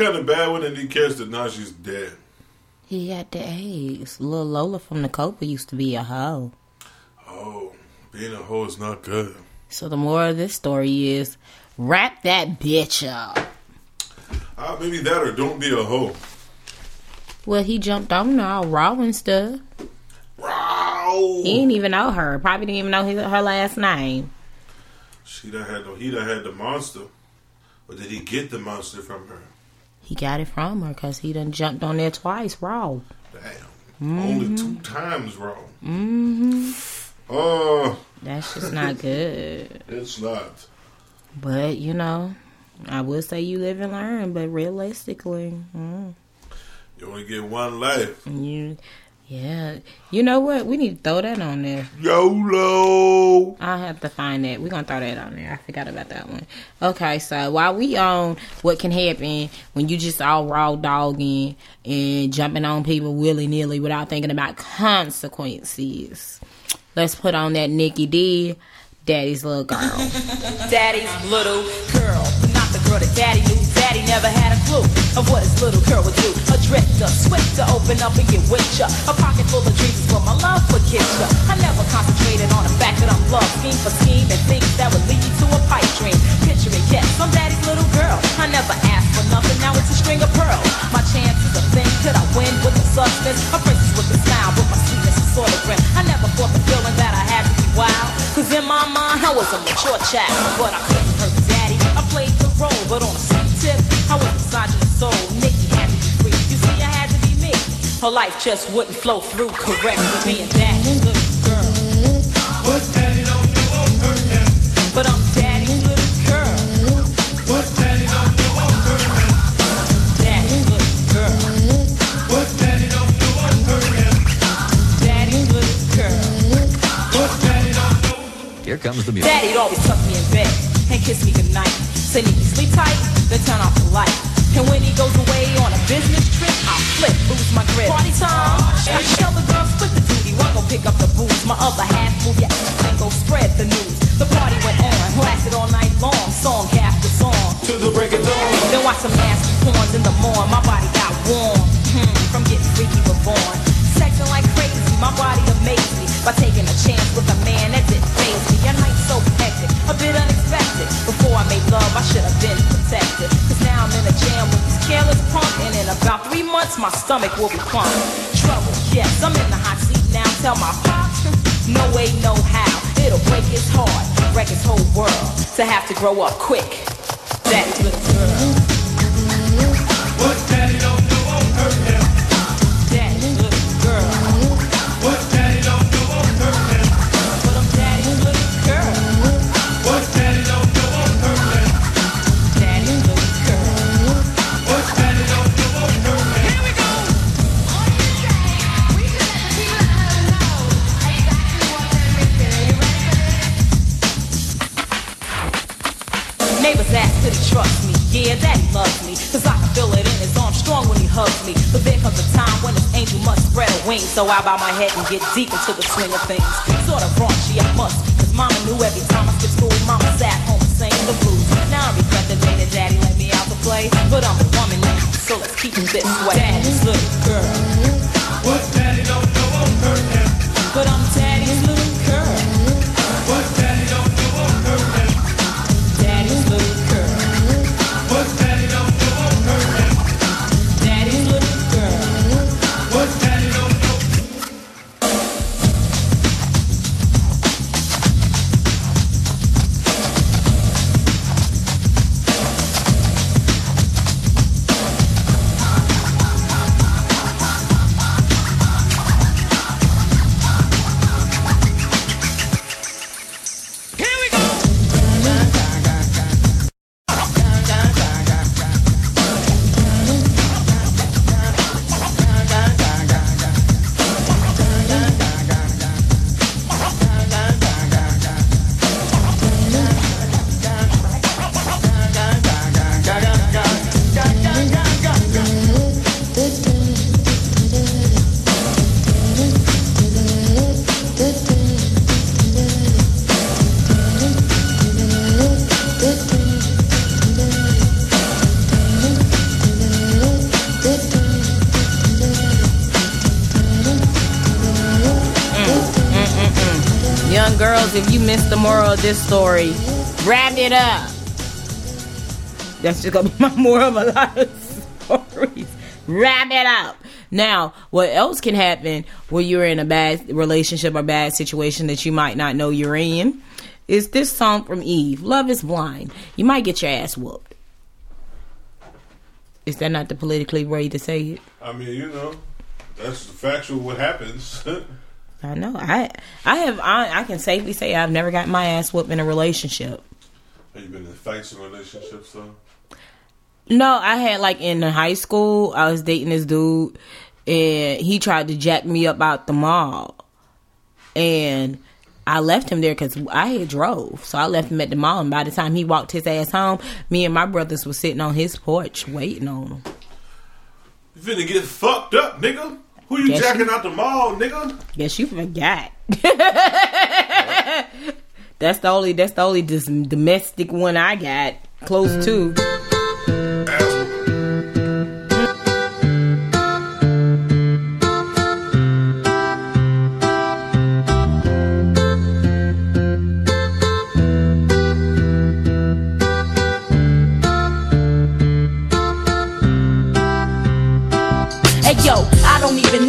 Kind of bad one did he catch that now she's dead? He had the AIDS. Little Lola from the Copa used to be a hoe. Oh, being a hoe is not good. So the moral of this story is wrap that bitch up. Uh, maybe that or don't be a hoe. Well, he jumped on her all raw and stuff. Raw. He didn't even know her. Probably didn't even know his, her last name. She done had no. He done had the monster, or did he get the monster from her? He got it from her because he done jumped on there twice raw. Damn. Only two times raw. Mm-hmm. Oh, That's just not good. it's not. But, you know, I would say you live and learn, but realistically, mm, You only get one life. you, yeah. You know what? We need to throw that on there. YOLO. I'll have to find that. We're gonna throw that on there. I forgot about that one. Okay, so while we on what can happen when you just all raw dogging and jumping on people willy nilly without thinking about consequences, let's put on that Nikki D, Daddy's little girl. Daddy's little girl. Not the girl that daddy knew. Daddy never had a clue of what his little girl would do. A drifter, swift to open up and get with ya. A pocket full of dreams is what my love would get ya. I never concentrated on the fact that I'm love scheme for scheme and things that would lead you to a pipe dream. Picture it, yes, I'm daddy's little girl. I never asked for nothing, now it's a string of pearls. My chance is a thing, could I win with the substance? A princess with a smile, but my sweetness is sort of grim. I never thought the feeling that I had to be wild. Cause in my mind, I was a mature child, but I couldn't hurt daddy. I played the role, but on a sweet tip, I was beside your soul. Nikki had to be free. You see, I had to be me. Her life just wouldn't flow through correctly. Being daddy's little girl. But daddy Here comes the music. Daddy'd always tuck me in bed and kiss me goodnight. Say, Nikki, sleep tight, then turn off the light. And when he goes away on a business trip, I'll flip, lose my grip. Party time! I tell the girls, split the duty, one go pick up the booze. My other half move, yeah, and go spread the news. The party went on, lasted all night long, song after song. To the break of dawn. Then watch some nasty porns in the morn, my body got warm. Hmm, from getting freaky reborn. Sexing like crazy, my body amazed me by taking a chance with a man that didn't three months, my stomach will be plump. Trouble, yes, I'm in the hot seat now. Tell my pops, no way, no how. It'll break his heart, wreck his whole world. To have to grow up quick. Daddy's little girl. Me. But there comes a time when his angel must spread a wing. So I bow my head and get deep into the swing of things. Sort of raunchy, I must. Cause mama knew every time I skipped school, mama sat home singing the blues. Now I regret the day that daddy let me out to play. But I'm a woman now, so let's keep it this way. Daddy's little girl. What daddy don't know won't hurt him. But I'm daddy's the moral of this story, wrap it up. That's just gonna be my moral of a lot of stories. Wrap it up. Now, what else can happen when you're in a bad relationship or bad situation that you might not know you're in? Is this song from Eve? Love is blind. You might get your ass whooped. Is that not the politically way to say it? I mean, you know, that's the factual what happens. I know. I I have I, I can safely say I've never got my ass whooped in a relationship. Have you been in fights in relationships though? No, I had like in high school, I was dating this dude and he tried to jack me up out the mall. And I left him there because I had drove. So I left him at the mall. And by the time he walked his ass home, me and my brothers were sitting on his porch waiting on him. You finna get fucked up, nigga. Who you Guess jacking you- out the mall, nigga? Guess you forgot. that's the only that's the only dis- domestic one I got close to.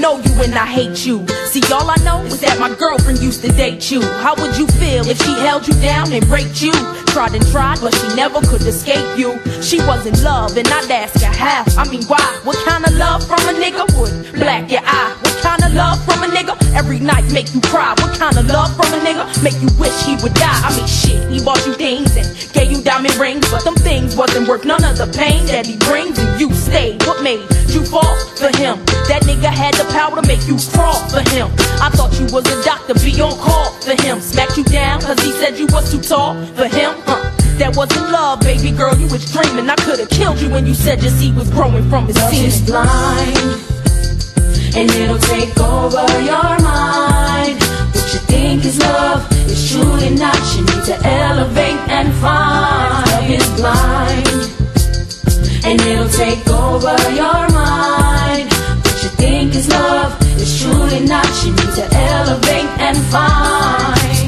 Know you and I hate you. See, all I know is that my girlfriend used to date you. How would you feel if she held you down and raped you? Tried and tried, but she never could escape you. She was in love, and I'd ask her how. I mean, why? What kind of love from a nigga would black your eye? What kind of love from a nigga every night make you cry? What kind of love from a nigga make you wish he would die? I mean, shit, he bought you things and gave you diamond rings, but them things wasn't worth none of the pain that he brings, and you stayed. What made fall for him? That nigga had the power to make you crawl for him. I thought you was a doctor, be on call for him. Smacked you down cause he said you was too tall for him. Huh. That wasn't love, baby girl, you was dreaming. I could've killed you when you said your seed was growing from his Love semen. is blind, and it'll take over your mind. What you think is love is truly not. You need to elevate and find. Love is blind, and it'll take over your mind. What you think is love is truly not. You need to elevate and find.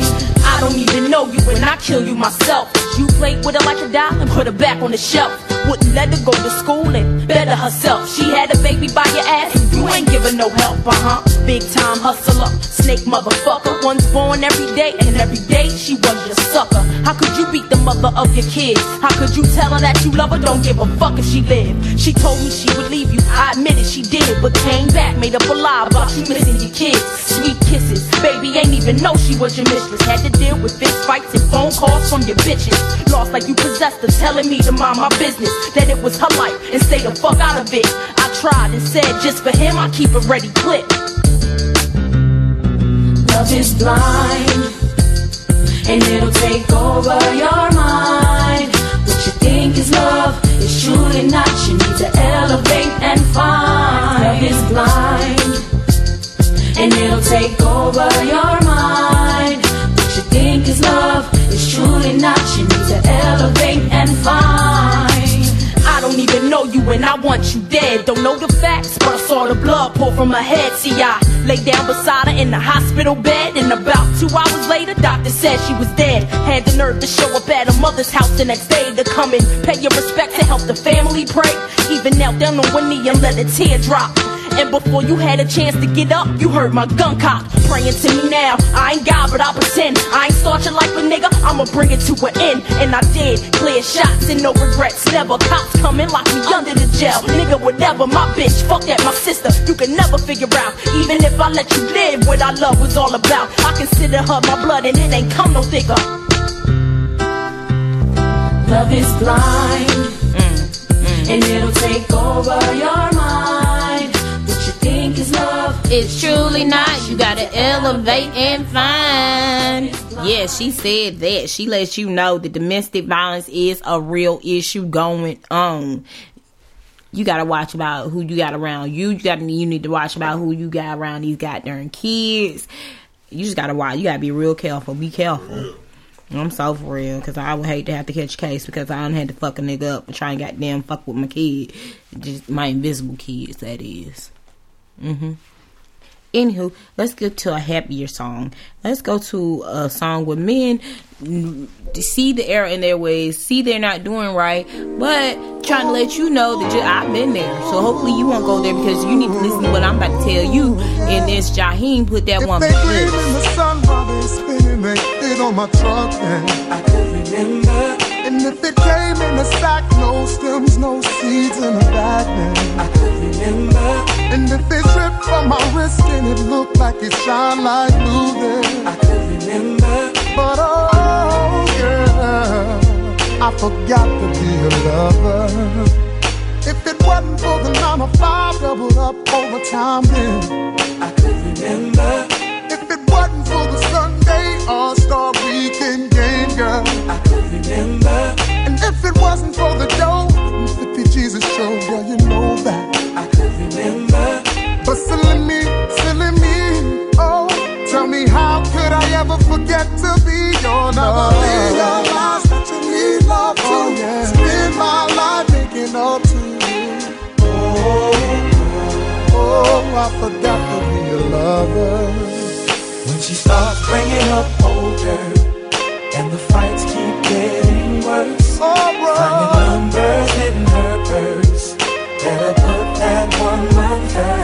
Don't even know you and I kill you myself. You played with her like a doll and put her back on the shelf. Wouldn't let her go to school and better herself. She had a baby by your ass and you ain't giving no help, uh huh. Big time hustler, snake motherfucker. One's born every day and every day she was your sucker. How could you beat the mother of your kids? How could you tell her that you love her? Don't give a fuck if she lived. She told me she would leave you. I admit it, she did, but came back, made up a lie about you missing your kids. Sweet kisses, baby ain't even know she was your mistress. Had to deal with fist fights and phone calls from your bitches. Lost like you possessed her, telling me to mind my business. That it was her life and stay the fuck out of it. I tried and said just for him I keep it ready clip. Love is blind, and it'll take over your mind. What you think is love is truly not. You need to elevate and find. Love is blind, and it'll take over your mind. What you think is love is truly not. You need to elevate and find. I don't even know you and I want you dead. Don't know the facts, but I saw the blood pour from her head. See, I lay down beside her in the hospital bed, and about two hours later, doctor said she was dead. Had the nerve to show up at her mother's house the next day to come and pay your respect to help the family pray. Even knelt down on one knee and let a tear drop. And before you had a chance to get up, you heard my gun cock praying to me now. I ain't God, but I pretend. I ain't start your life a nigga, I'ma bring it to an end. And I did. Clear shots and no regrets. Never cops come and lock me under the jail. Nigga, whatever, my bitch. Fuck that, my sister. You can never figure out. Even if I let you live, what our love was all about. I consider her my blood and it ain't come no thicker. Love is blind, mm, mm. and it'll take over your mind. What you think is love It's truly not. You gotta elevate and find. Yeah, she said that. She lets you know that domestic violence is a real issue going on. You gotta watch about who you got around you. You got to you need to watch about who you got around these goddamn kids. You just gotta watch. You gotta be real careful. Be careful. I'm so for real because I would hate to have to catch a case because I don't had to fuck a nigga up and try and goddamn fuck with my kid, just my invisible kids. That is. Mm-hmm. Anywho, let's get to a happier song. Let's go to a song where men see the error in their ways, see they're not doing right, but trying to let you know that you, I've been there. So hopefully you won't go there because you need to listen to what I'm about to tell you. And this Jaheim put that one. They to gleam sleep. in the sun while they spinning, they on my truck, and I could remember. And if it came in a sack, no stems, no seeds in a bag, then I could remember. And if it dripped from my wrist and it looked like it shine like blue, then I could remember. But oh yeah, I forgot to be a lover. If it wasn't for the nine to five doubled up overtime, then I could remember. Sunday All Star Weekend game, girl, I could remember. And if it wasn't for the dough, the 50 Jesus show, girl, you know that I could remember. But silly me, silly me, oh, tell me how could I ever forget to be your lover? Realize that you need love to oh, spend my life making up to you. Oh, oh, oh I forgot to be a lover. She starts bringing up older and the fights keep getting worse. Finding numbers in her purse. Better put that one on her.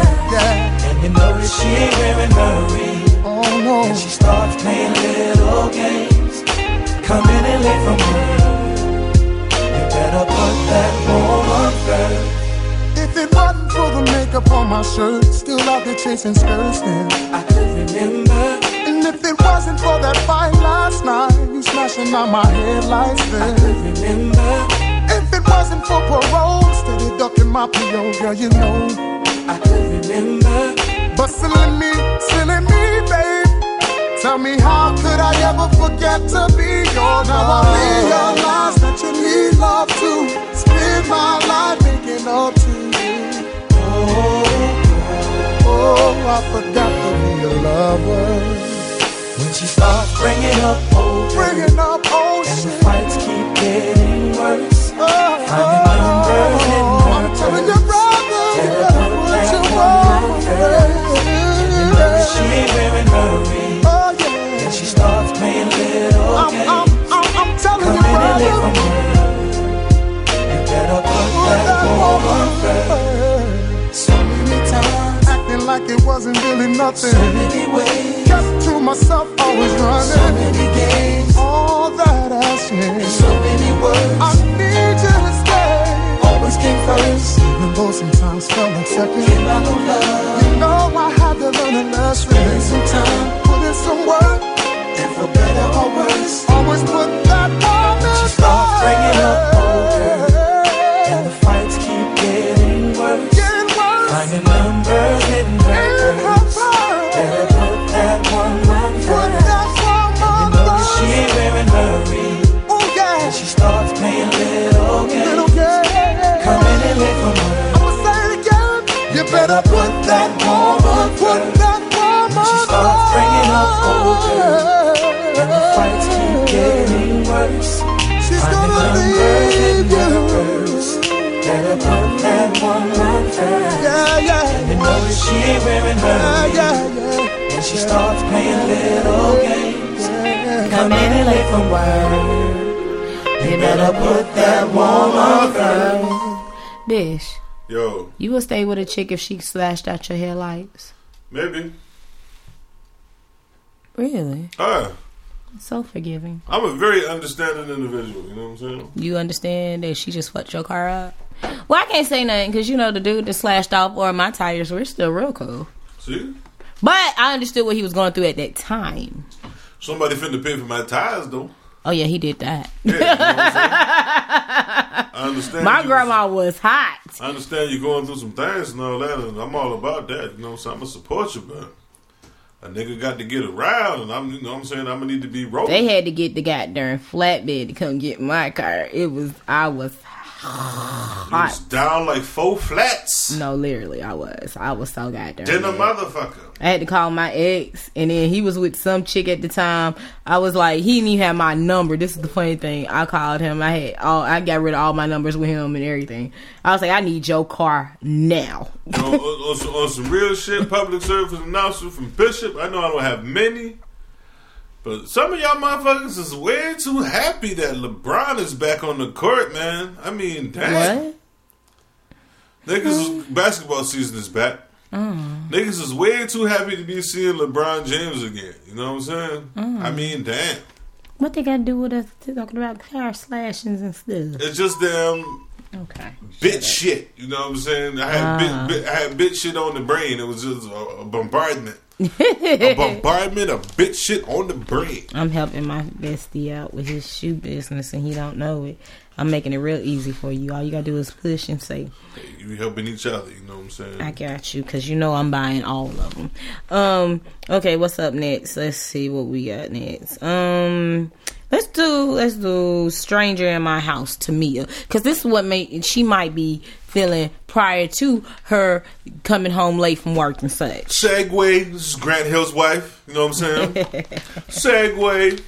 And you know that she ain't wearing her ring. Oh no. And she starts playing little games. Coming in late from work. You better put that one on her. If it wasn't for the makeup on my shirt, still out there chasing skirts, then I could remember. If it wasn't for that fight last night, you smashing out my headlights, then I could remember. If it wasn't for parole, steady ducking my PO, girl, you know I could remember. But silly me, silly me, babe. Tell me how could I ever forget to be your Now I realize that you need love to spend my life making up to you. Oh, oh, I forgot to be a lover. When she starts bringing up old, bringing up old and the fights keep getting worse. Finding numbers in her I'm telling your brother, you better put your one first. You know that she ain't wearing her ring. Oh yeah. And she starts playing little I'm, games. I'm, I'm, I'm telling you, Coming in late brother. Like it wasn't really nothing. So many ways, kept to myself, always running. So many games, all that I said. So many words, I need you to stay. Always came first, even though sometimes felt like second. Came out of love. You know I had to learn a lesson. Spend some time, put in some work, and for better or worse, always put that woman She starts bringing up that woman, put that woman. When she starts bringing up older, and the fights keep getting worse. She's Finding gonna numbers in leave you. purse. Better put that woman first. Yeah, yeah. And you know that she ain't wearing her ring. And she starts playing little games. Coming in late from work. You better put that woman first. Bish, Yo, you would stay with a chick if she slashed out your headlights? maybe. Really? Ah, So forgiving. I'm a very understanding individual. You know what I'm saying? You understand that she just fucked your car up? Well, I can't say nothing because you know the dude that slashed off or my tires were still real cool. See, But I understood what he was going through at that time. somebody finna pay for my tires though. Oh yeah, he did that. Yeah, you know what I'm? I understand. My grandma was hot. I understand you're going through some things and all that, and I'm all about that. You know, so I'm gonna support you, but a nigga got to get around, and I'm, you know, what I'm saying I'm gonna need to be rolling. They had to get the goddamn flatbed to come get my car. It was I was You was down like four flats. No, literally, I was. I was so goddamn. Then a motherfucker. I had to call my ex, and then he was with some chick at the time. I was like, he didn't even have my number. This is the funny thing. I called him. I had all. I got rid of all my numbers with him and everything. I was like, I need your car now. on, on, on some, on some real shit, public service announcement from Bishop. I know I don't have many, but some of y'all motherfuckers is way too happy that LeBron is back on the court, man. I mean, damn. What? Niggas, basketball season is back. Mm. Niggas is way too happy to be seeing LeBron James again. You know what I'm saying? Mm. I mean, damn. What they got to do with us talking about car slashings and stuff? It's just them. Okay. bit shit. You know what I'm saying? I had Ah. bit, bit, I had bit shit on the brain. It was just a, a bombardment. A bombardment of bit shit on the brain. I'm helping my bestie out with his shoe business, and he don't know it. I'm making it real easy for you. All you gotta do is push and say, You helping each other. You know what I'm saying? "I got you," because you know I'm buying all of them. Um. Okay. What's up next? Let's see what we got next. Um. Let's do let's do stranger in my house Tamia because this is what made she might be feeling prior to her coming home late from work and such. Segue. This is Grant Hill's wife. You know what I'm saying? Segue.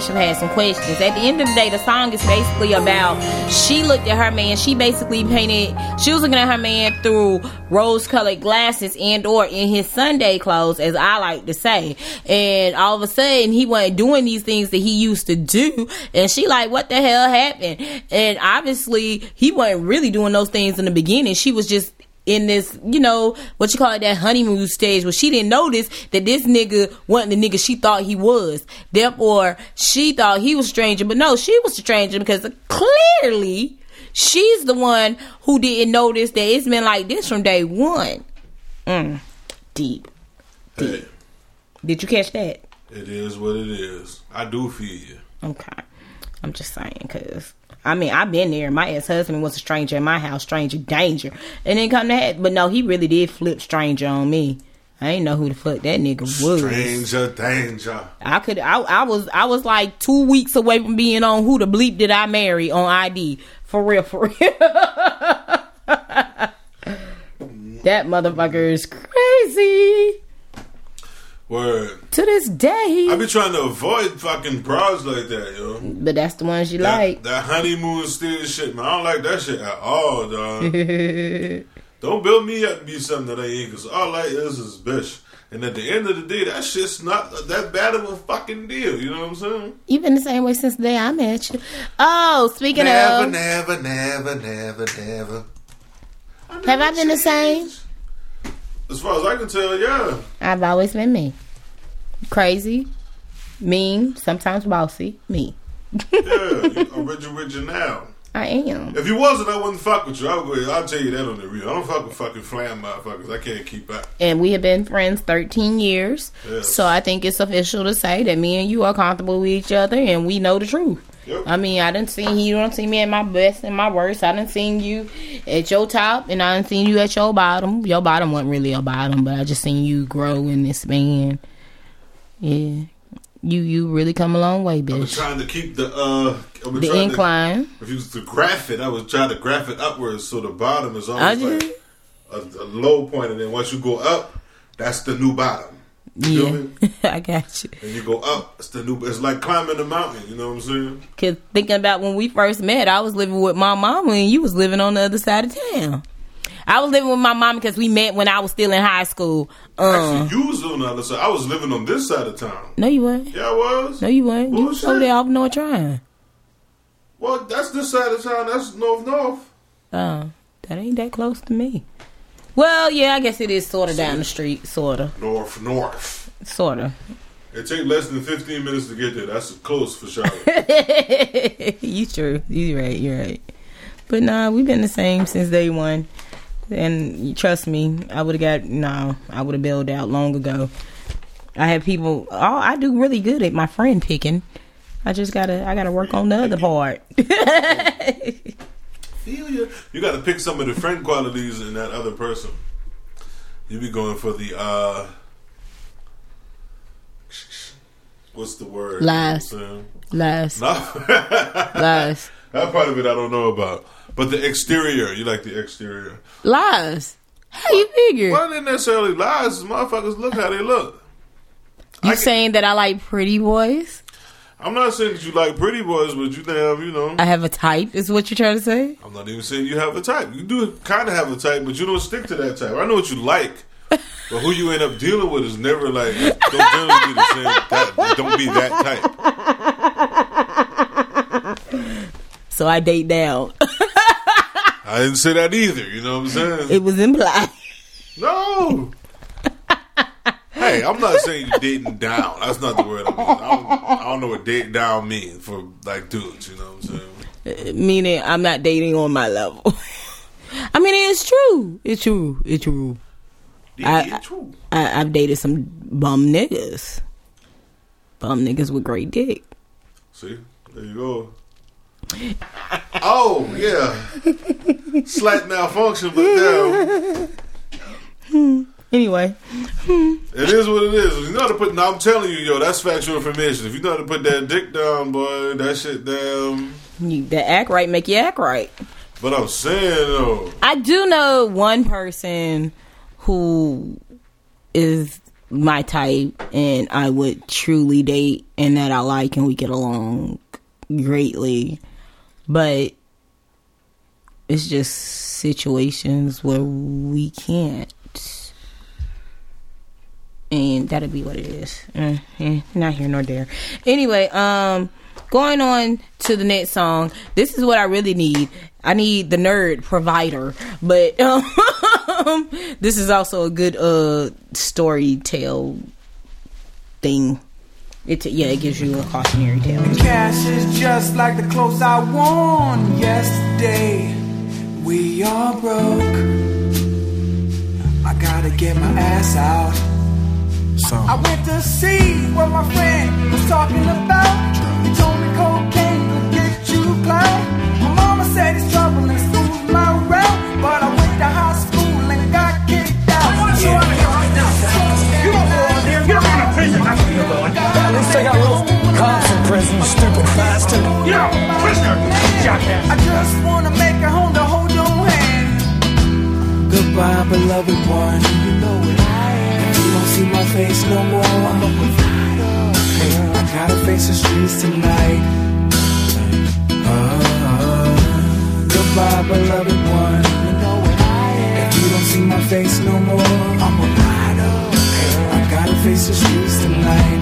Bishop had some questions. At the end of the day, the song is basically about she looked at her man. She basically painted. She was looking at her man through rose-colored glasses and or in his Sunday clothes, as I like to say. And all of a sudden, he wasn't doing these things that he used to do. And she like, what the hell happened? And obviously, he wasn't really doing those things in the beginning. She was just in this, you know, what you call it, that honeymoon stage where she didn't notice that this nigga wasn't the nigga she thought he was. Therefore, she thought he was stranger, but no, she was a stranger because clearly she's the one who didn't notice that it's been like this from day one. Mm, deep. Hey, Did you catch that? it is what it is. I do feel you. Okay. I'm just saying, because, I mean, I've been there. My ex husband was a stranger in my house, stranger danger. And then come to that, but no, he really did flip stranger on me. I ain't know who the fuck that nigga was. Stranger danger. I could, I, I was, I was like two weeks away from being on who the bleep did I marry on ID for real, for real. that motherfucker is crazy Word. to this day. I be trying to avoid fucking bras like that, yo. But that's the ones you That, like. that honeymoon still shit, man. I don't like that shit at all, dog. don't build me up to be something that I ain't, because all I is is bitch. And at the end of the day, that shit's not that bad of a fucking deal. You know what I'm saying? You've been the same way since the day I met you. Oh, speaking of never, of, never, never, never, never. have I been the same? As far as I can tell, yeah. I've always been me. Crazy, mean, sometimes bossy. Me. Yeah, original, original. I am. If you wasn't, I wouldn't fuck with you. I would I'll tell you that on the real. I don't fuck with fucking flam motherfuckers. I can't keep up. And we have been friends 13 years. Yes. So I think it's official to say that me and you are comfortable with each other and we know the truth. Yep. I mean, I didn't see you don't see me at my best and my worst. I didn't seen you at your top and I didn't seen you at your bottom. Your bottom wasn't really a bottom, but I just seen you grow and expand. Yeah. You you really come a long way, bitch. I was trying to keep the uh The incline. To, if you was to graph it, I was trying to graph it upwards so the bottom is always like a, a low point, and then once you go up, that's the new bottom. You Yeah. me? I got you. And you go up, it's the new. It's like climbing the mountain. You know what I'm saying? Cause thinking about when we first met, I was living with my mama and you was living on the other side of town. I was living with my mama because we met when I was still in high school. Um, Actually, you was on the other side. I was living on this side of town. no, you weren't. Yeah, I was. No, you weren't. You was Bullshit. over there off North Tryon. Well, that's this side of town. That's north north. Oh, that ain't that close to me. Well, yeah, I guess it is sort of down the street, sort of, North north. sort of. It take less than 15 minutes to get there. That's close for Charlotte. you true. You right. You're right. But nah, we've been the same since day one. And you trust me, I would have got no. I would have bailed out long ago. I have people. Oh, I do really good at my friend picking. I just gotta. I gotta work on the other part. You got to pick some of the friend qualities in that other person. You be going for the uh, what's the word? Lies. You know what Lies. No. Lies. That part of it I don't know about. But the exterior, you like the exterior. Lies. How you figure? Well, not necessarily lies. Motherfuckers look how they look. You saying that I like pretty boys? I'm not saying that you like pretty boys, but you have, you know. I have a type. Is what you're trying to say? I'm not even saying you have a type. You do kind of have a type, but you don't stick to that type. I know what you like, but who you end up dealing with is never like don't be the same. That, don't be that type. So I date down. I didn't say that either. You know what I'm saying? it was implied. No. Hey, I'm not saying you dating down. That's not the word I mean. I don't, I don't know what date down means for like dudes. You know what I'm saying? Uh, Meaning I'm not dating on my level. I mean, it's true. It's true. It's true. I, it's true. I, I've dated some bum niggas. Bum niggas with great dick. See, there you go. Oh yeah, slight malfunction, but damn. Anyway, It is what it is. You know how to put. Now I'm telling you, yo, that's factual information. If you know how to put that dick down, boy, that shit down. you, the act right make you act right. But I'm saying though, I do know one person who is my type and I would truly date and that I like and we get along greatly. But it's just situations where we can't. And that'll be what it is. Eh, eh, not here nor there. Anyway, um, going on to the next song. This is what I really need. I need the nerd provider, but um, this is also a good uh story tale thing. It yeah, it gives you a cautionary tale. Cash is just like the clothes I worn yesterday. We are broke. I gotta get my ass out. I went to see what my friend was talking about. He told me cocaine could get you clout. My mama said it's trouble and school's my route. But I went to high school and got kicked out. I want you out of here right now. You don't belong here. You don't go to prison. That's where you're going. At least I got real cops in prison, you stupid bastard. You know, prisoner. Jackass. I just wanna make it home to hold your hand. Goodbye, beloved one. Face no more, I'm a Hey, I gotta face the streets tonight. Uh, goodbye, beloved one. You know it. If you don't see my face no more, I'm a rider. I gotta face the streets tonight.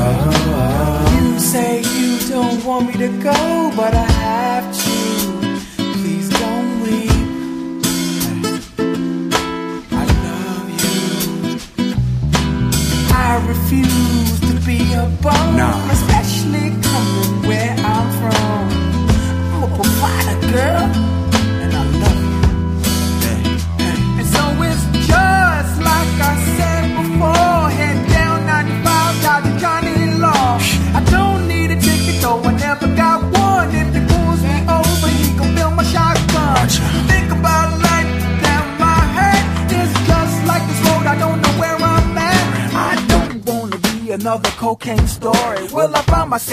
Uh, you say you don't want me to go, but I have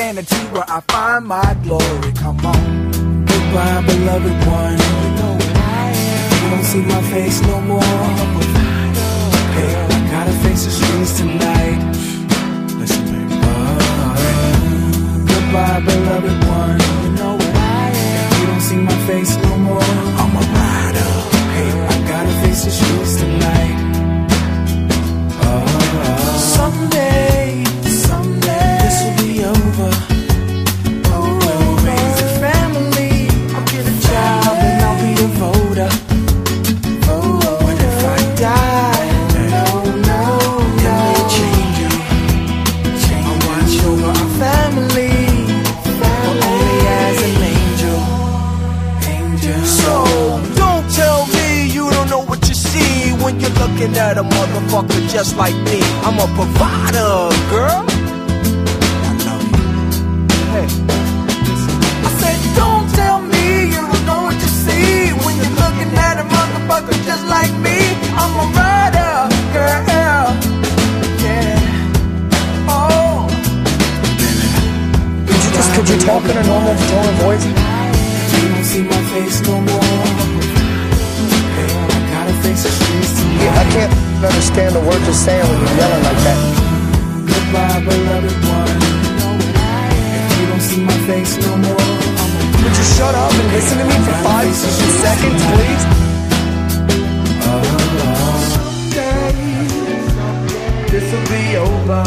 I sanity where I find my glory? Come on. Goodbye, beloved one. You know if you don't see my face no more. Face no more. Hey, I gotta face the streets tonight. Yeah, I can't understand the words you're saying when you're yelling like that. Goodbye, beloved one. If you don't see my face no more, Would you shut up and listen to me for five seconds, please? this'll be over.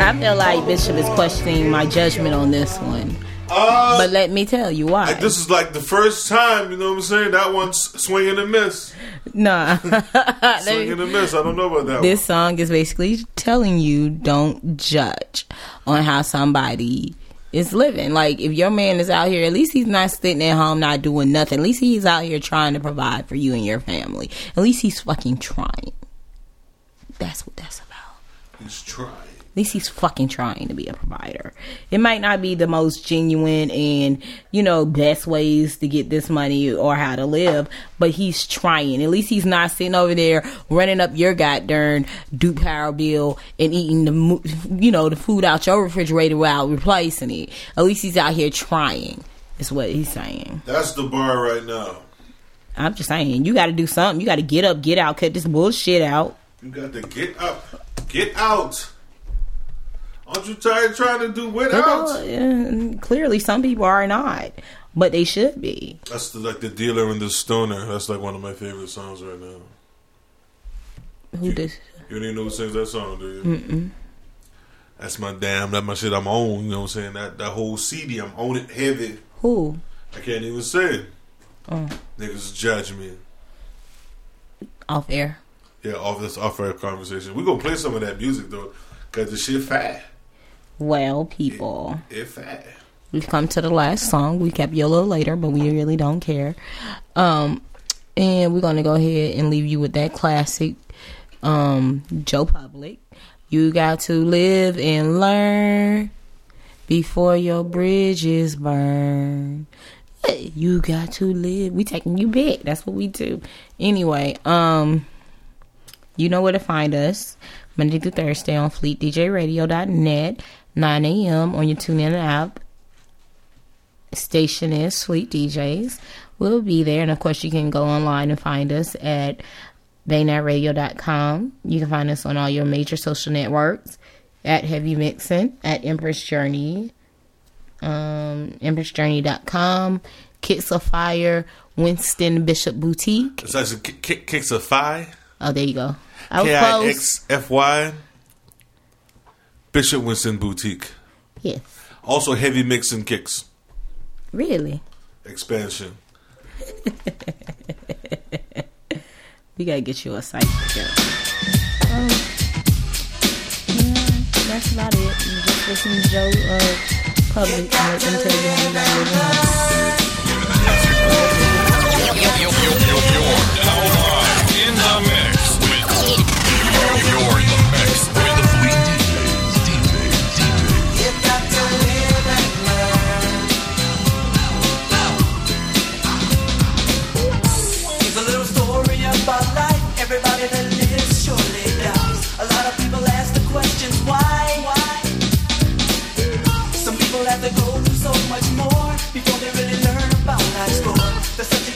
I feel like Bishop is questioning my judgment on this one. Uh, but let me tell you why. Like, this is like the first time, you know what I'm saying? That one's swing and a miss. Nah. Swing and a miss. I don't know about that this song is basically telling you don't judge on how somebody is living. Like if your man is out here, at least he's not sitting at home not doing nothing. At least he's out here trying to provide for you and your family. At least he's fucking trying. That's what that's about. He's trying. At least he's fucking trying to be a provider. It might not be the most genuine and, you know, best ways to get this money or how to live, but he's trying. At least he's not sitting over there running up your goddamn Duke Power bill and eating the, you know, the food out your refrigerator without replacing it. At least he's out here trying, is what he's saying. That's the bar right now. I'm just saying, you got to do something. You got to get up, get out, cut this bullshit out. You got to get up, get out. Aren't you tired trying to do without? Well, clearly, some people are not, but they should be. That's the, like the dealer and the stoner. That's like one of my favorite songs right now. Who does? You don't even know who sings that song, do you? Mm-mm. That's my damn. That my shit. I'm on. You know what I'm saying? That that whole CD. I'm on it heavy. Who? I can't even say. Oh, Niggas judge me. off air. Yeah, off this off air conversation. We gonna play some of that music though, cause the shit fat. Well, people. Fat. We've come to the last song. We kept you a little later, but we really don't care. Um, and we're gonna go ahead and leave you with that classic, um, Joe Public. You got to live and learn before your bridges burn. You got to live. We taking you back. That's what we do. Anyway, um, you know where to find us. Monday through Thursday on FleetDJRadio.net, 9 a.m. on your TuneIn app station is Fleet DJs. We'll be there. And of course, you can go online and find us at BayNetRadio.com. You can find us on all your major social networks at Heavy Mixin, at Empress Journey, um, EmpressJourney.com, Kits of Fire, Winston Bishop Boutique. It's Kick- Kick- Kicks of Phi. Oh, there you go. I was K I close. X F Y. Bishop Winston Boutique. Yes. Also, heavy Mix and kicks Really? expansion. We gotta get you a site. Um, yeah, that's about it. You just listen to Joe uh, Public and let them tell you how you gotta live your. In the mix with you're The